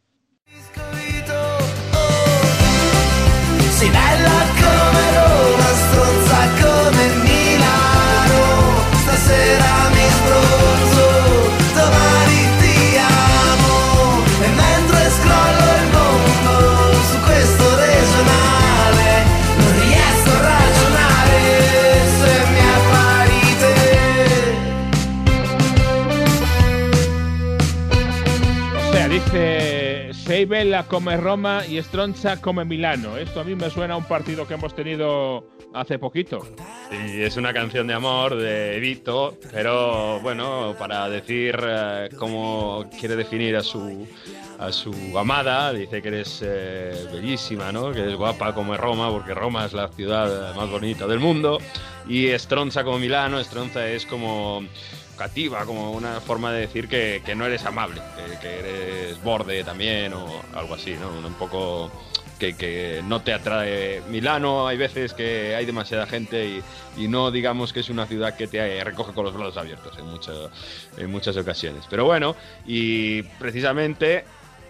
Sei Bella come Roma y Stronza come Milano. Esto a mí me suena a un partido que hemos tenido hace poquito. Sí, es una canción de amor de Vito, pero bueno, para decir eh, cómo quiere definir a su a su amada, dice que eres eh, bellísima, ¿no? Que eres guapa como Roma, porque Roma es la ciudad más bonita del mundo. Y Stronza como Milano, Stronza es como como una forma de decir que, no eres amable, que, eres borde también o algo así, ¿no? Un poco que, no te atrae Milano, hay veces que hay demasiada gente y, no digamos que es una ciudad que te recoge con los brazos abiertos en, en muchas ocasiones. Pero bueno, y precisamente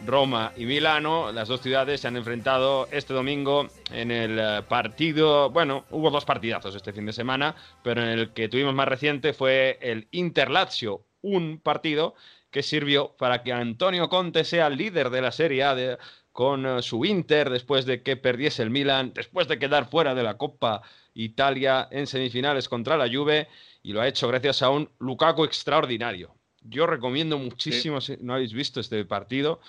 Roma y Milano, las dos ciudades se han enfrentado este domingo en el eh, partido, bueno, hubo dos partidazos este fin de semana, pero en el que tuvimos más reciente fue el Inter-Lazio, un partido que sirvió para que Antonio Conte sea líder de la Serie A con eh, su Inter después de que perdiese el Milan, después de quedar fuera de la Copa Italia en semifinales contra la Juve y lo ha hecho gracias a un Lukaku extraordinario. Yo recomiendo muchísimo, si no habéis visto este partido,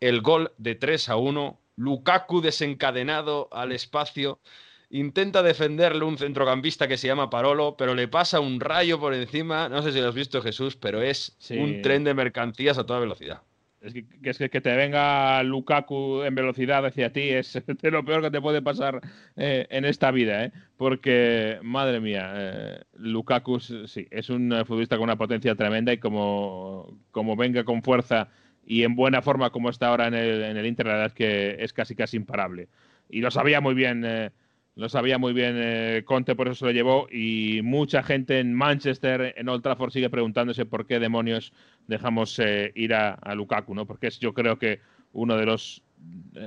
el gol de 3 a 1. Lukaku desencadenado al espacio. Intenta defenderle un centrocampista que se llama Parolo, pero le pasa un rayo por encima. No sé si lo has visto, Jesús, pero es un tren de mercancías a toda velocidad. Es que, es que, te venga Lukaku en velocidad hacia ti es lo peor que te puede pasar eh, en esta vida, ¿eh? porque, madre mía, eh, Lukaku sí, es un futbolista con una potencia tremenda y como, como venga con fuerza y en buena forma como está ahora en el, en el Inter, la verdad es que es casi casi imparable. Y lo sabía muy bien, eh, lo sabía muy bien eh, Conte, por eso se lo llevó. Y mucha gente en Manchester, en Old Trafford, sigue preguntándose por qué demonios dejamos eh, ir a, Lukaku, ¿no? Porque es yo creo que uno de los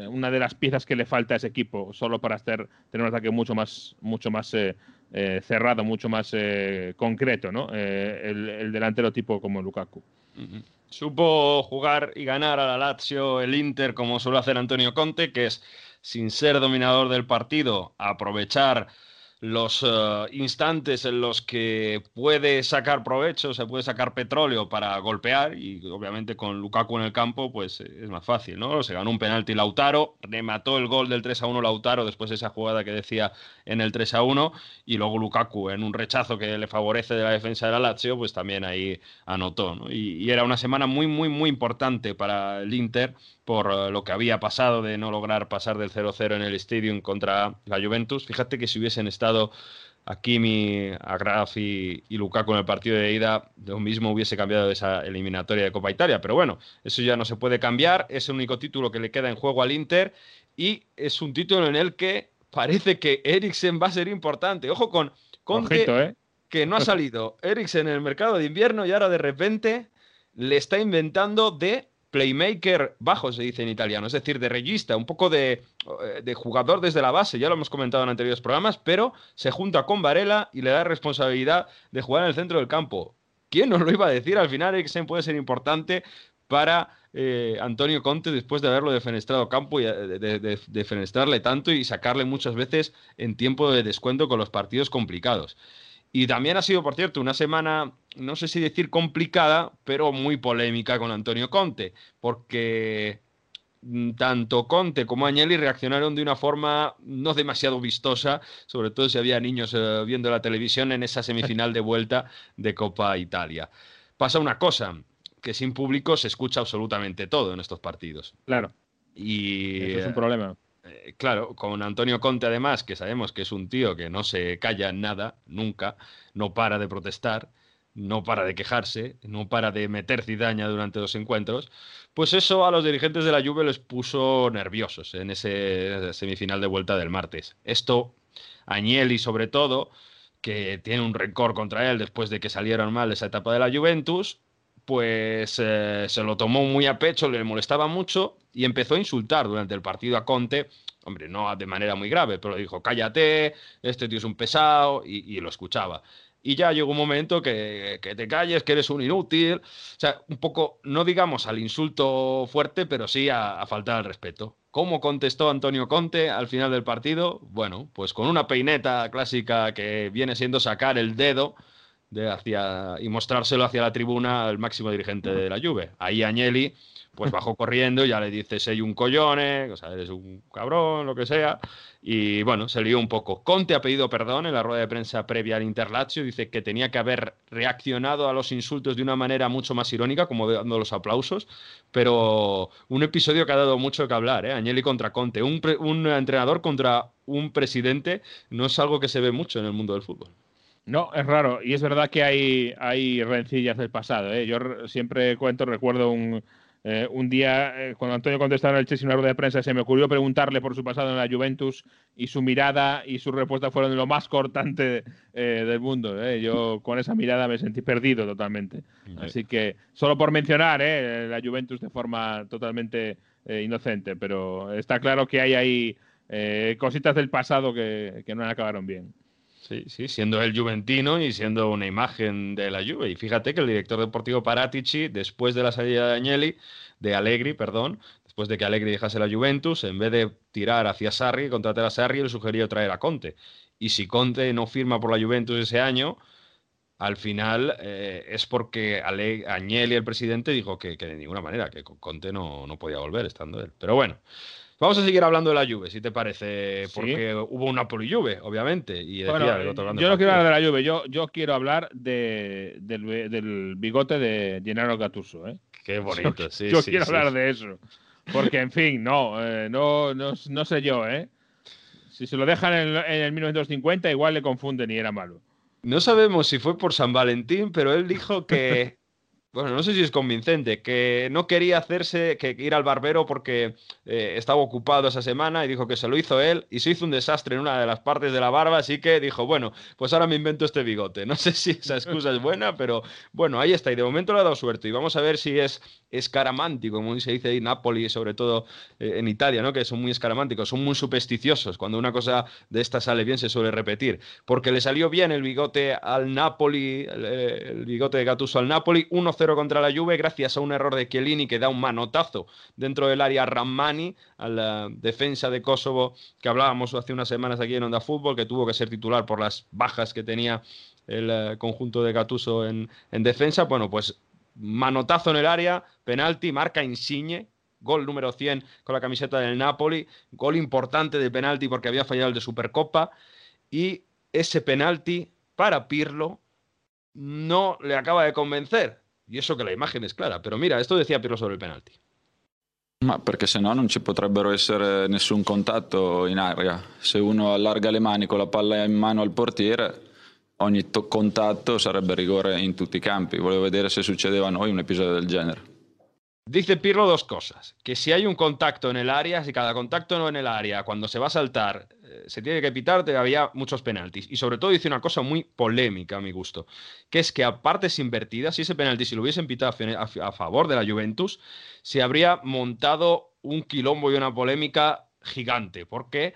una de las piezas que le falta a ese equipo, solo para hacer, tener un ataque mucho más, mucho más cerrado, mucho más concreto, ¿no? El, delantero tipo como Lukaku. Supo jugar y ganar a la Lazio el Inter como suele hacer Antonio Conte, que es, sin ser dominador del partido, aprovechar los eh, instantes en los que puede sacar provecho, se puede sacar petróleo para golpear y obviamente con Lukaku en el campo pues eh, es más fácil, ¿no? Se ganó un penalti Lautaro, remató el gol del 3 a 1 Lautaro después de esa jugada que decía en el 3 a 1 y luego Lukaku en un rechazo que le favorece de la defensa de la Lazio pues también ahí anotó, ¿no? y, y era una semana muy muy muy importante para el Inter por eh, lo que había pasado de no lograr pasar del 0-0 en el Stadium contra la Juventus. Fíjate que si hubiesen estado Hakimi, Agraf y, y Lukaku en el partido de ida, lo mismo hubiese cambiado de esa eliminatoria de Copa Italia. Pero bueno, eso ya no se puede cambiar. Es el único título que le queda en juego al Inter y es un título en el que parece que Eriksen va a ser importante. Ojo con Conte, Ojito, ¿eh? que no ha salido Eriksen en el mercado de invierno y ahora de repente le está inventando de playmaker bajo, se dice en italiano, es decir, de regista, un poco de, eh, de, jugador desde la base, ya lo hemos comentado en anteriores programas, pero se junta con Varela y le da responsabilidad de jugar en el centro del campo. ¿Quién nos lo iba a decir? Al final Eriksen puede ser importante para eh, Antonio Conte después de haberlo defenestrado campo y eh, de, de, de, defenestrarle tanto y sacarle muchas veces en tiempo de descuento con los partidos complicados. Y también ha sido, por cierto, una semana, no sé si decir complicada, pero muy polémica con Antonio Conte, porque tanto Conte como Agnelli reaccionaron de una forma no demasiado vistosa, sobre todo si había niños eh, viendo la televisión en esa semifinal de vuelta de Copa Italia. Pasa una cosa, que sin público se escucha absolutamente todo en estos partidos. Claro. Y Eso es un problema. Eh, claro, con Antonio Conte además, que sabemos que es un tío que no se calla en nada, nunca, no para de protestar, no para de quejarse, no para de meter cizaña durante los encuentros, pues eso a los dirigentes de la Juve les puso nerviosos en ese semifinal de vuelta del martes. Esto, Agnelli sobre todo, que tiene un rencor contra él después de que salieron mal esa etapa de la Juventus, pues eh, se lo tomó muy a pecho, le molestaba mucho y empezó a insultar durante el partido a Conte. Hombre, no de manera muy grave, pero dijo, cállate, este tío es un pesado, y lo escuchaba. Y ya llegó un momento que, que, te calles, que eres un inútil. O sea, un poco, no digamos al insulto fuerte, pero sí a, a faltar al respeto. ¿Cómo contestó Antonio Conte al final del partido? Bueno, pues con una peineta clásica que viene siendo sacar el dedo de hacia, y mostrárselo hacia la tribuna al máximo dirigente de la Juve. Ahí Agnelli pues bajó corriendo, ya le dice, soy un collone, o sea, eres un cabrón, lo que sea, y bueno, se lió un poco. Conte ha pedido perdón en la rueda de prensa previa al Interlazio, dice que tenía que haber reaccionado a los insultos de una manera mucho más irónica, como dando los aplausos, pero un episodio que ha dado mucho que hablar, ¿eh? Agnelli contra Conte, un, un entrenador contra un presidente, no es algo que se ve mucho en el mundo del fútbol. No, es raro. Y es verdad que hay, hay rencillas del pasado. ¿eh? Yo siempre cuento, recuerdo un, eh, un día, eh, cuando Antonio contestaba en el Chelsea en una rueda de prensa, se me ocurrió preguntarle por su pasado en la Juventus y su mirada y su respuesta fueron lo más cortante eh, del mundo. Yo con esa mirada me sentí perdido totalmente. Así que, solo por mencionar la Juventus de forma totalmente inocente, pero está claro que hay ahí cositas del pasado que, que no acabaron bien. Sí, sí, siendo el juventino y siendo una imagen de la Juve. Y fíjate que el director deportivo Paratici, después de la salida de Agnelli, de Allegri, perdón, después de que Allegri dejase la Juventus, en vez de tirar hacia Sarri, contratar a Sarri, le sugirió traer a Conte. Y si Conte no firma por la Juventus ese año, al final eh, es porque Ale Agnelli, el presidente, dijo que, que, de ninguna manera, que Conte no, no podía volver estando él. Pero bueno. Vamos a seguir hablando de la Juve, si te parece, porque ¿Sí? hubo un Napoli-Juve, obviamente. Y decía, bueno, yo no quiero hablar de la Juve, yo, yo quiero hablar de, del, del, bigote de Gennaro Gattuso. ¿eh? Qué bonito, yo, sí. Yo sí, quiero sí, hablar de eso, porque en fin, no, eh, no, no, no, sé yo, ¿eh? Si se lo dejan en, en el 1950, igual le confunden y era malo. No sabemos si fue por San Valentín, pero él dijo que bueno, no sé si es convincente, que no quería hacerse, que ir al barbero porque eh, estaba ocupado esa semana y dijo que se lo hizo él y se hizo un desastre en una de las partes de la barba, así que dijo, bueno, pues ahora me invento este bigote. No sé si esa excusa es buena, pero bueno, ahí está y de momento le ha dado suerte y vamos a ver si es escaramántico, como se dice en Napoli, sobre todo eh, en Italia, ¿no? que son muy escaramánticos, son muy supersticiosos. Cuando una cosa de esta sale bien se suele repetir, porque le salió bien el bigote al Napoli, el, el bigote de Gattuso al Napoli, 1 1-0 contra la Juve gracias a un error de Chiellini que da un manotazo dentro del área Rammani a la defensa de Kosovo que hablábamos hace unas semanas aquí en Onda Fútbol, que tuvo que ser titular por las bajas que tenía el eh, conjunto de Gattuso en, en defensa. Bueno, pues manotazo en el área, penalti, marca Insigne, gol número 100 con la camiseta del Napoli, gol importante de penalti porque había fallado el de Supercopa y ese penalti para Pirlo no le acaba de convencer. Y eso che la imagen è clara. Però mira, esto decía Pirlo sobre il penalti. Ma perché se no non ci potrebbero essere nessun contatto in aria. Se uno allarga le mani con la palla in mano al portiere, ogni contatto sarebbe rigore in tutti i campi. Volevo vedere se succedeva a noi un episodio del genere. Dice Pirlo dos cosas, que si hay un contacto en el área, si cada contacto no en el área, cuando se va a saltar, eh, se tiene que pitar, había muchos penaltis. Y sobre todo dice una cosa muy polémica a mi gusto, que es que a partes invertidas, si ese penalti si lo hubiesen pitado a, favor de la Juventus, se habría montado un quilombo y una polémica gigante, porque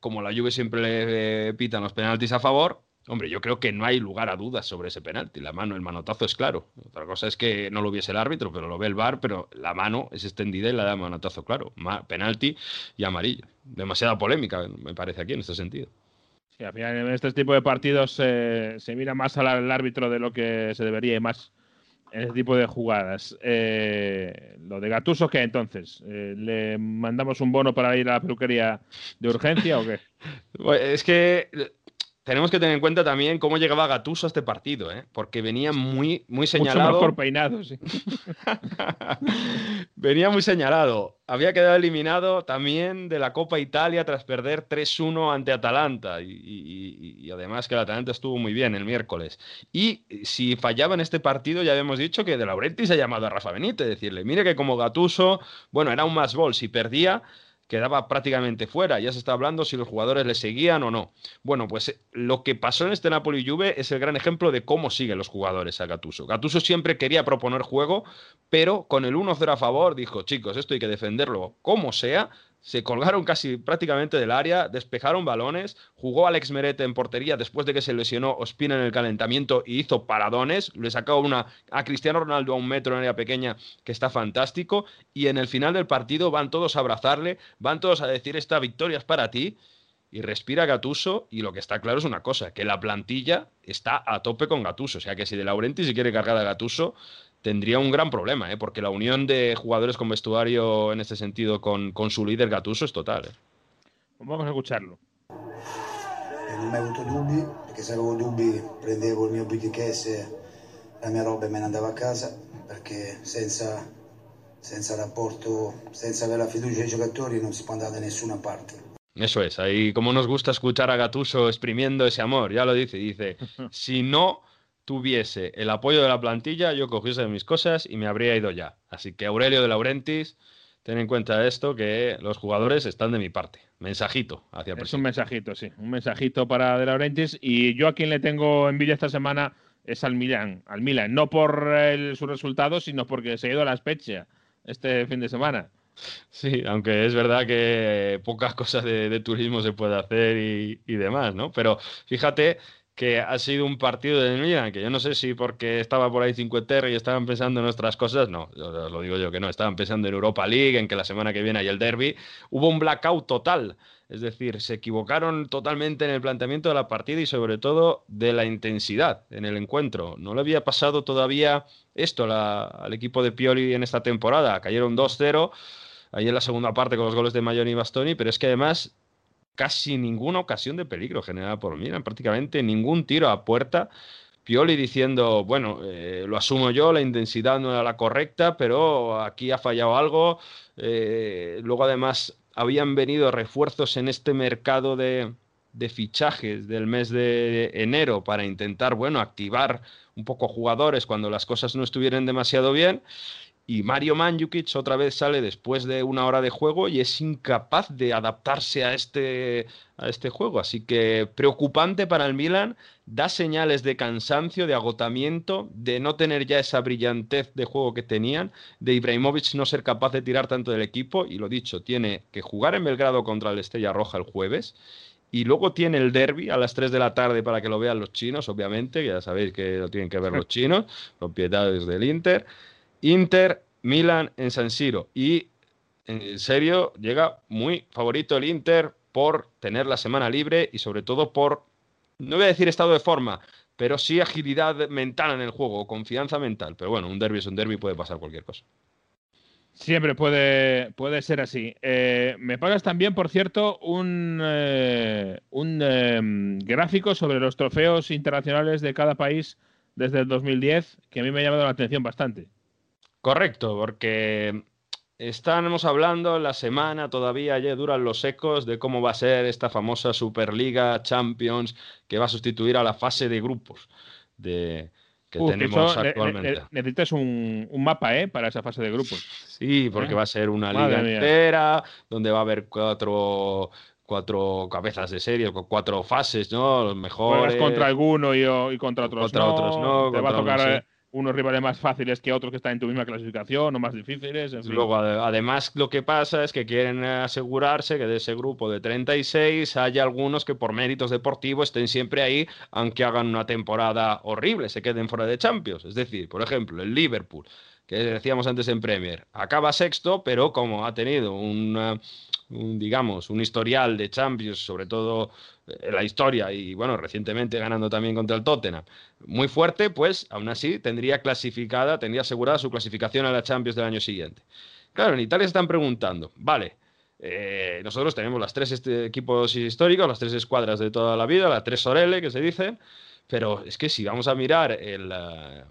como la Juve siempre le pitan los penaltis a favor, Hombre, yo creo que no hay lugar a dudas sobre ese penalti. La mano, el manotazo es claro. Otra cosa es que no lo viese el árbitro, pero lo ve el VAR, pero la mano es extendida y la da manotazo claro. penalti y amarillo. Demasiada polémica, me parece aquí en este sentido. Sí, al final en este tipo de partidos eh, se mira más al, árbitro de lo que se debería y más en este tipo de jugadas. Eh, lo de Gatuso, ¿qué entonces? Eh, ¿Le mandamos un bono para ir a la peluquería de urgencia o qué? Es que tenemos que tener en cuenta también cómo llegaba Gatuso a este partido, ¿eh? porque venía muy, muy señalado. Mucho mejor peinado, sí. venía muy señalado. Había quedado eliminado también de la Copa Italia tras perder 3-1 ante Atalanta. Y, además que el Atalanta estuvo muy bien el miércoles. Y si fallaba en este partido, ya habíamos dicho que De Laurentiis ha llamado a Rafa Benítez, decirle, mire que como Gatuso, bueno, era un más gol, si perdía quedaba prácticamente fuera. Ya se está hablando si los jugadores le seguían o no. Bueno, pues eh, lo que pasó en este Napoli Juve es el gran ejemplo de cómo siguen los jugadores a Gattuso. Gattuso siempre quería proponer juego, pero con el 1-0 a favor dijo, chicos, esto hay que defenderlo como sea se colgaron casi prácticamente del área, despejaron balones, jugó Alex Merete en portería después de que se lesionó Ospina en el calentamiento y hizo paradones, le sacó una a Cristiano Ronaldo a un metro en área pequeña que está fantástico y en el final del partido van todos a abrazarle, van todos a decir esta victoria es para ti y respira Gatuso y lo que está claro es una cosa, que la plantilla está a tope con Gatuso, o sea que si De Laurenti se quiere cargar a Gatuso tendría un gran problema, ¿eh? porque la unión de jugadores con vestuario en este sentido con, con su líder Gattuso es total. ¿eh? Vamos a escucharlo. E non ho mai avuto dubbi, perché se avevo dubbi prendevo il mio BTKS, la mia roba e me ne andavo a casa, perché senza, senza rapporto, senza avere la fiducia dei giocatori non si può andare da nessuna parte. Eso es, ahí como nos gusta escuchar a Gatuso exprimiendo ese amor, ya lo dice, dice, si no tuviese el apoyo de la plantilla, yo cogiese mis cosas y me habría ido ya. Así que Aurelio de Laurentis, ten en cuenta esto, que los jugadores están de mi parte. Mensajito hacia el Es un mensajito, sí. Un mensajito para de Laurentis. Y yo a quien le tengo envidia esta semana es al Milan. Al Milan. No por su resultado, sino porque se ha ido a la Spezia este fin de semana. Sí, aunque es verdad que pocas cosas de, turismo se puede hacer y, y, demás, ¿no? Pero fíjate que ha sido un partido de Milan, que yo no sé si porque estaba por ahí Terra y estaban pensando en otras cosas, no, lo digo yo que no, estaban pensando en Europa League, en que la semana que viene hay el derby, hubo un blackout total, es decir, se equivocaron totalmente en el planteamiento de la partida y sobre todo de la intensidad en el encuentro. No le había pasado todavía esto al equipo de Pioli en esta temporada, cayeron 2-0 ahí en la segunda parte con los goles de Mayoni y Bastoni, pero es que además casi ninguna ocasión de peligro generada por Milan, prácticamente ningún tiro a puerta. Pioli diciendo, bueno, eh, lo asumo yo, la intensidad no era la correcta, pero aquí ha fallado algo. Eh, luego además habían venido refuerzos en este mercado de, de fichajes del mes de enero para intentar, bueno, activar un poco jugadores cuando las cosas no estuvieran demasiado bien. Y Mario Mandzukic otra vez sale después de una hora de juego y es incapaz de adaptarse a este, a este juego. Así que preocupante para el Milan, da señales de cansancio, de agotamiento, de no tener ya esa brillantez de juego que tenían, de Ibrahimovic no ser capaz de tirar tanto del equipo. Y lo dicho, tiene que jugar en Belgrado contra el Estrella Roja el jueves Y luego tiene el derby a las 3 de la tarde para que lo vean los chinos, obviamente, ya sabéis que lo tienen que ver los chinos, propiedades del Inter. Inter, Milan en San Siro. Y en serio, llega muy favorito el Inter por tener la semana libre y sobre todo por, no voy a decir estado de forma, pero sí agilidad mental en el juego, confianza mental. Pero bueno, un derby es un derby, puede pasar cualquier cosa. Siempre puede, puede ser así. Eh, me pagas también, por cierto, un, eh, un eh, gráfico sobre los trofeos internacionales de cada país desde el 2010, que a mí me ha llamado la atención bastante. Correcto, porque estamos hablando la semana, todavía ya duran los ecos de cómo va a ser esta famosa Superliga Champions que va a sustituir a la fase de grupos de, que Uf, tenemos eso, actualmente. ne- necesitas un, un mapa, ¿eh? Para esa fase de grupos. Sí, porque ¿Eh? va a ser una Madre liga mía. entera, donde va a haber cuatro, cuatro cabezas de serie, cu- cuatro fases, ¿no? Los mejores. Juegas contra alguno y, contra otros Contra no. otros no, Te va a contra tocar unos rivales más fáciles que otros que están en tu misma clasificación o más difíciles. en. Luego, ade- además, lo que pasa es que quieren eh, asegurarse que de ese grupo de 36 haya algunos que por méritos deportivos estén siempre ahí, aunque hagan una temporada horrible, se queden fuera de Champions. Es decir, por ejemplo, el Liverpool, que decíamos antes en Premier, acaba sexto, pero como ha tenido un, eh, digamos, un historial de Champions, sobre todo eh, en la historia y bueno, recientemente ganando también contra el Tottenham, muy fuerte, pues aún así tendría clasificada, tendría asegurada su clasificación a la Champions del año siguiente. Claro, en Italia se están preguntando, vale, eh, nosotros tenemos las tres este, equipos históricos, las tres escuadras de toda la vida, las tres Sorelle que se dicen, pero es que si vamos a mirar el, eh,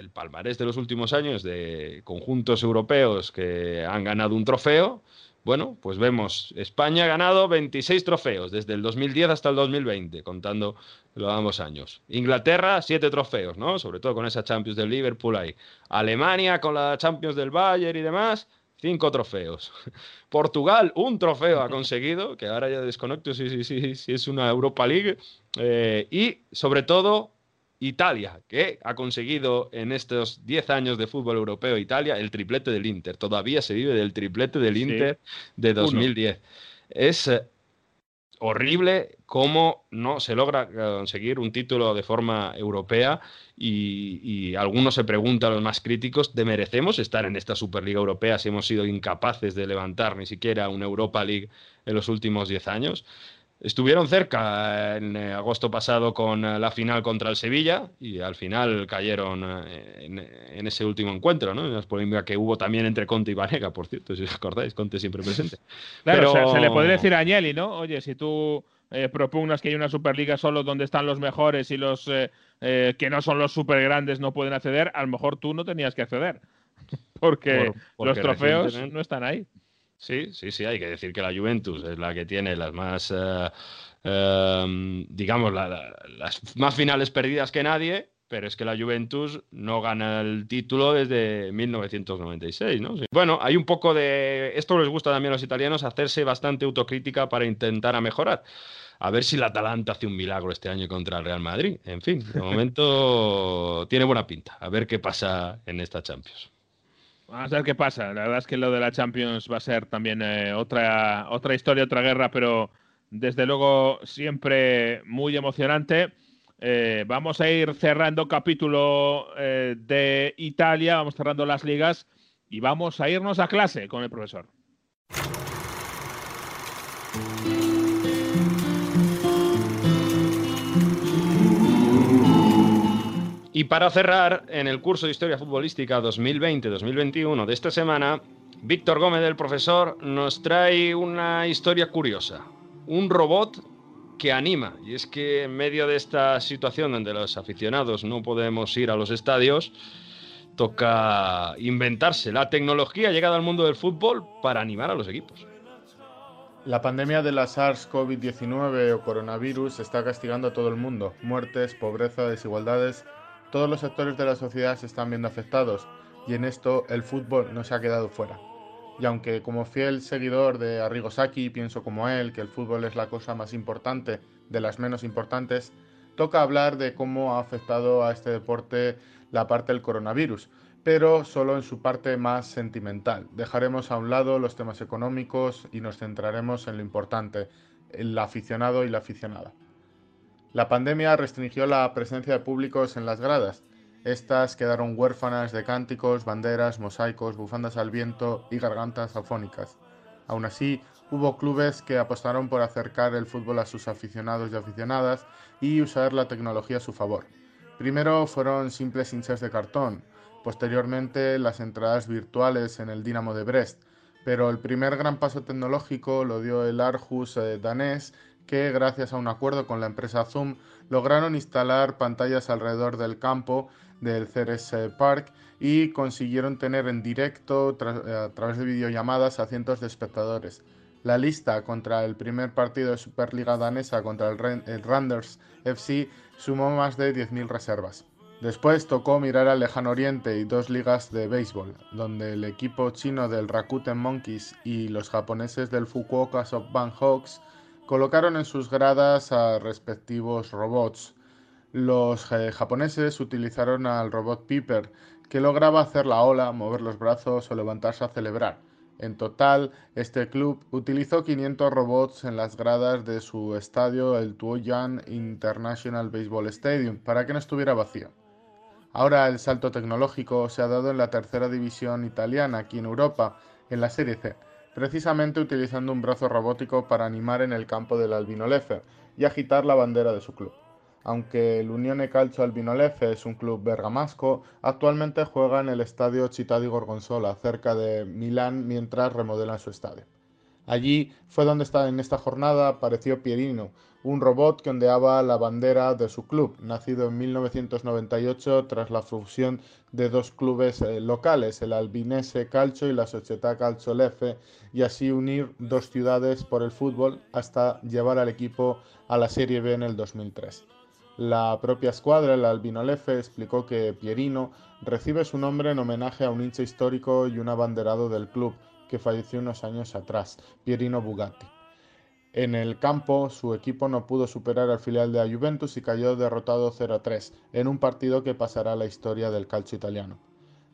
el palmarés de los últimos años de conjuntos europeos que han ganado un trofeo, bueno, pues vemos, España ha ganado 26 trofeos desde el 2010 hasta el 2020, contando los ambos años. Inglaterra, 7 trofeos, ¿no? Sobre todo con esa Champions del Liverpool ahí. Alemania con la Champions del Bayern y demás, 5 trofeos. Portugal, un trofeo ha conseguido, que ahora ya desconecto si, es una Europa League. Eh, y sobre todo, Italia, que ha conseguido en estos 10 años de fútbol europeo Italia el triplete del Inter. Todavía se vive del triplete del Sí. Inter de Uno. 2010. Es eh, horrible cómo no se logra conseguir un título de forma europea y, y algunos se preguntan, los más críticos, ¿de merecemos estar en esta Superliga Europea si hemos sido incapaces de levantar ni siquiera una Europa League en los últimos 10 años? Estuvieron cerca en eh, agosto pasado con eh, la final contra el Sevilla y al final cayeron eh, en, en ese último encuentro, ¿no? En la polémica que hubo también entre Conte y Vanega, por cierto, si os acordáis, Conte siempre presente. Claro, o sea, Pero- se le podría decir a Agnelli, ¿no? Oye, si tú eh, propugnas que hay una Superliga solo donde están los mejores y los eh, eh, que no son los super grandes no pueden acceder, a lo mejor tú no tenías que acceder. Porque, Por- porque los trofeos no están ahí. Sí, sí, sí, hay que decir que la Juventus es la que tiene las más, eh, eh, digamos, la- la- las más finales perdidas que nadie, pero es que la Juventus no gana el título desde 1996, ¿no? Bueno, hay un poco de... Esto les gusta también a los italianos, hacerse bastante autocrítica para intentar mejorar. A ver si la Atalanta hace un milagro este año contra el Real Madrid. En fin, de momento tiene buena pinta. A ver qué pasa en esta Champions. Vamos a ver qué pasa. La verdad es que lo de la Champions va a ser también eh, otra, otra historia, otra guerra, pero desde luego siempre muy emocionante. Eh, vamos a ir cerrando capítulo eh, de Italia, vamos cerrando las ligas y vamos a irnos a clase con el profesor. Y para cerrar, en el curso de Historia Futbolística 2020-2021 de esta semana, Víctor Gómez, el profesor, nos trae una historia curiosa. Un robot que anima. Y es que en medio de esta situación donde los aficionados no podemos ir a los estadios, toca inventarse la tecnología llegada al mundo del fútbol para animar a los equipos. La pandemia de la SARS-CoV-19 o coronavirus está castigando a todo el mundo. Muertes, pobreza, desigualdades. Todos los sectores de la sociedad se están viendo afectados y en esto el fútbol no se ha quedado fuera. Y aunque como fiel seguidor de Arrigo Sacchi pienso como él que el fútbol es la cosa más importante de las menos importantes, toca hablar de cómo ha afectado a este deporte la parte del coronavirus, pero solo en su parte más sentimental. Dejaremos a un lado los temas económicos y nos centraremos en lo importante, el aficionado y la aficionada. La pandemia restringió la presencia de públicos en las gradas. Estas quedaron huérfanas de cánticos, banderas, mosaicos, bufandas al viento y gargantas afónicas. Aún así, hubo clubes que apostaron por acercar el fútbol a sus aficionados y aficionadas y usar la tecnología a su favor. Primero fueron simples hinchas de cartón, posteriormente las entradas virtuales en el Dinamo de Brest, pero el primer gran paso tecnológico lo dio el Arhus eh, danés, que gracias a un acuerdo con la empresa Zoom lograron instalar pantallas alrededor del campo del Ceres eh, Park y consiguieron tener en directo eh, a través de videollamadas a cientos de espectadores. La lista contra el primer partido de Superliga danesa contra el Randers FC sumó más de 10.000 reservas. Después tocó mirar al lejano oriente y dos ligas de béisbol, donde el equipo chino del Rakuten Monkeys y los japoneses del Fukuoka SoftBank Hawks colocaron en sus gradas a respectivos robots. Los eh, japoneses utilizaron al robot Piper, que lograba hacer la ola, mover los brazos o levantarse a celebrar. En total, este club utilizó 500 robots en las gradas de su estadio, el Tuoyang International Baseball Stadium, para que no estuviera vacío. Ahora el salto tecnológico se ha dado en la tercera división italiana, aquí en Europa, en la Serie C, precisamente utilizando un brazo robótico para animar en el campo del Albinolefe y agitar la bandera de su club. Aunque el Unione Calcio Albinolefe es un club bergamasco, actualmente juega en el estadio Città di Gorgonzola, cerca de Milán, mientras remodelan su estadio. Allí fue donde en esta jornada apareció Pierino, un robot que ondeaba la bandera de su club, nacido en 1998 tras la fusión de dos clubes eh, locales, el Albinese Calcio y la Società Calcio Lefe, y así unir dos ciudades por el fútbol hasta llevar al equipo a la Serie B en el 2003. La propia escuadra, el Albino Lefe, explicó que Pierino recibe su nombre en homenaje a un hincha histórico y un abanderado del club que falleció unos años atrás, Pierino Bugatti. En el campo, su equipo no pudo superar al filial de la Juventus y cayó derrotado 0-3 en un partido que pasará a la historia del calcio italiano.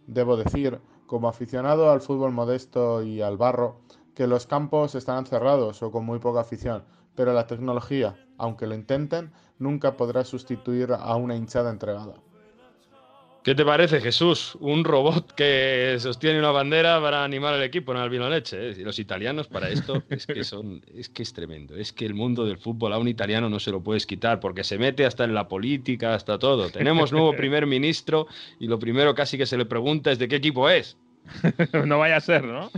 Debo decir, como aficionado al fútbol modesto y al barro, que los campos estarán cerrados o con muy poca afición, pero la tecnología, aunque lo intenten, nunca podrá sustituir a una hinchada entregada. ¿Qué te parece, Jesús? Un robot que sostiene una bandera para animar al equipo en Albino Leche. ¿eh? Los italianos para esto es que son, es que es tremendo. Es que el mundo del fútbol a un italiano no se lo puedes quitar porque se mete hasta en la política, hasta todo. Tenemos nuevo primer ministro y lo primero casi que se le pregunta es de qué equipo es. no vaya a ser, ¿no?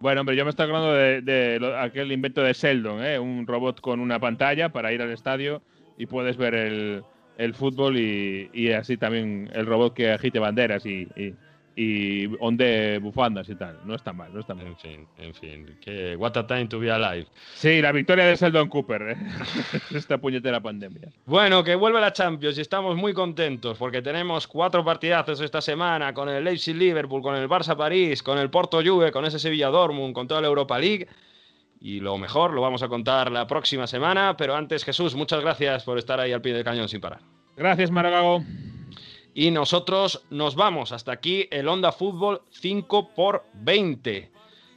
Bueno, hombre, yo me estoy hablando de, aquel invento de Sheldon, ¿eh? un robot con una pantalla para ir al estadio y puedes ver el, el fútbol y, así también el robot que agite banderas y, y, onde bufandas y tal. No está mal, no está mal. En fin, en fin. Que, what a time to be alive. Sí, la victoria de Sheldon Cooper. ¿eh? Esta puñetera pandemia. Bueno, que vuelve la Champions y estamos muy contentos porque tenemos cuatro partidazos esta semana con el Leipzig Liverpool, con el Barça París, con el Porto Juve, con ese Sevilla Dortmund, con toda la Europa League. Y lo mejor lo vamos a contar la próxima semana, pero antes Jesús, muchas gracias por estar ahí al pie del cañón sin parar. Gracias, Maragago. Y nosotros nos vamos. Hasta aquí el Onda Fútbol 5 por 20.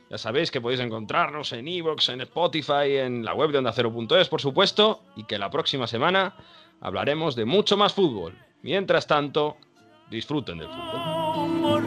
Ya sabéis que podéis encontrarnos en Evox, en Spotify, en la web de Onda Cero.es, por supuesto, y que la próxima semana hablaremos de mucho más fútbol. Mientras tanto, disfruten del fútbol.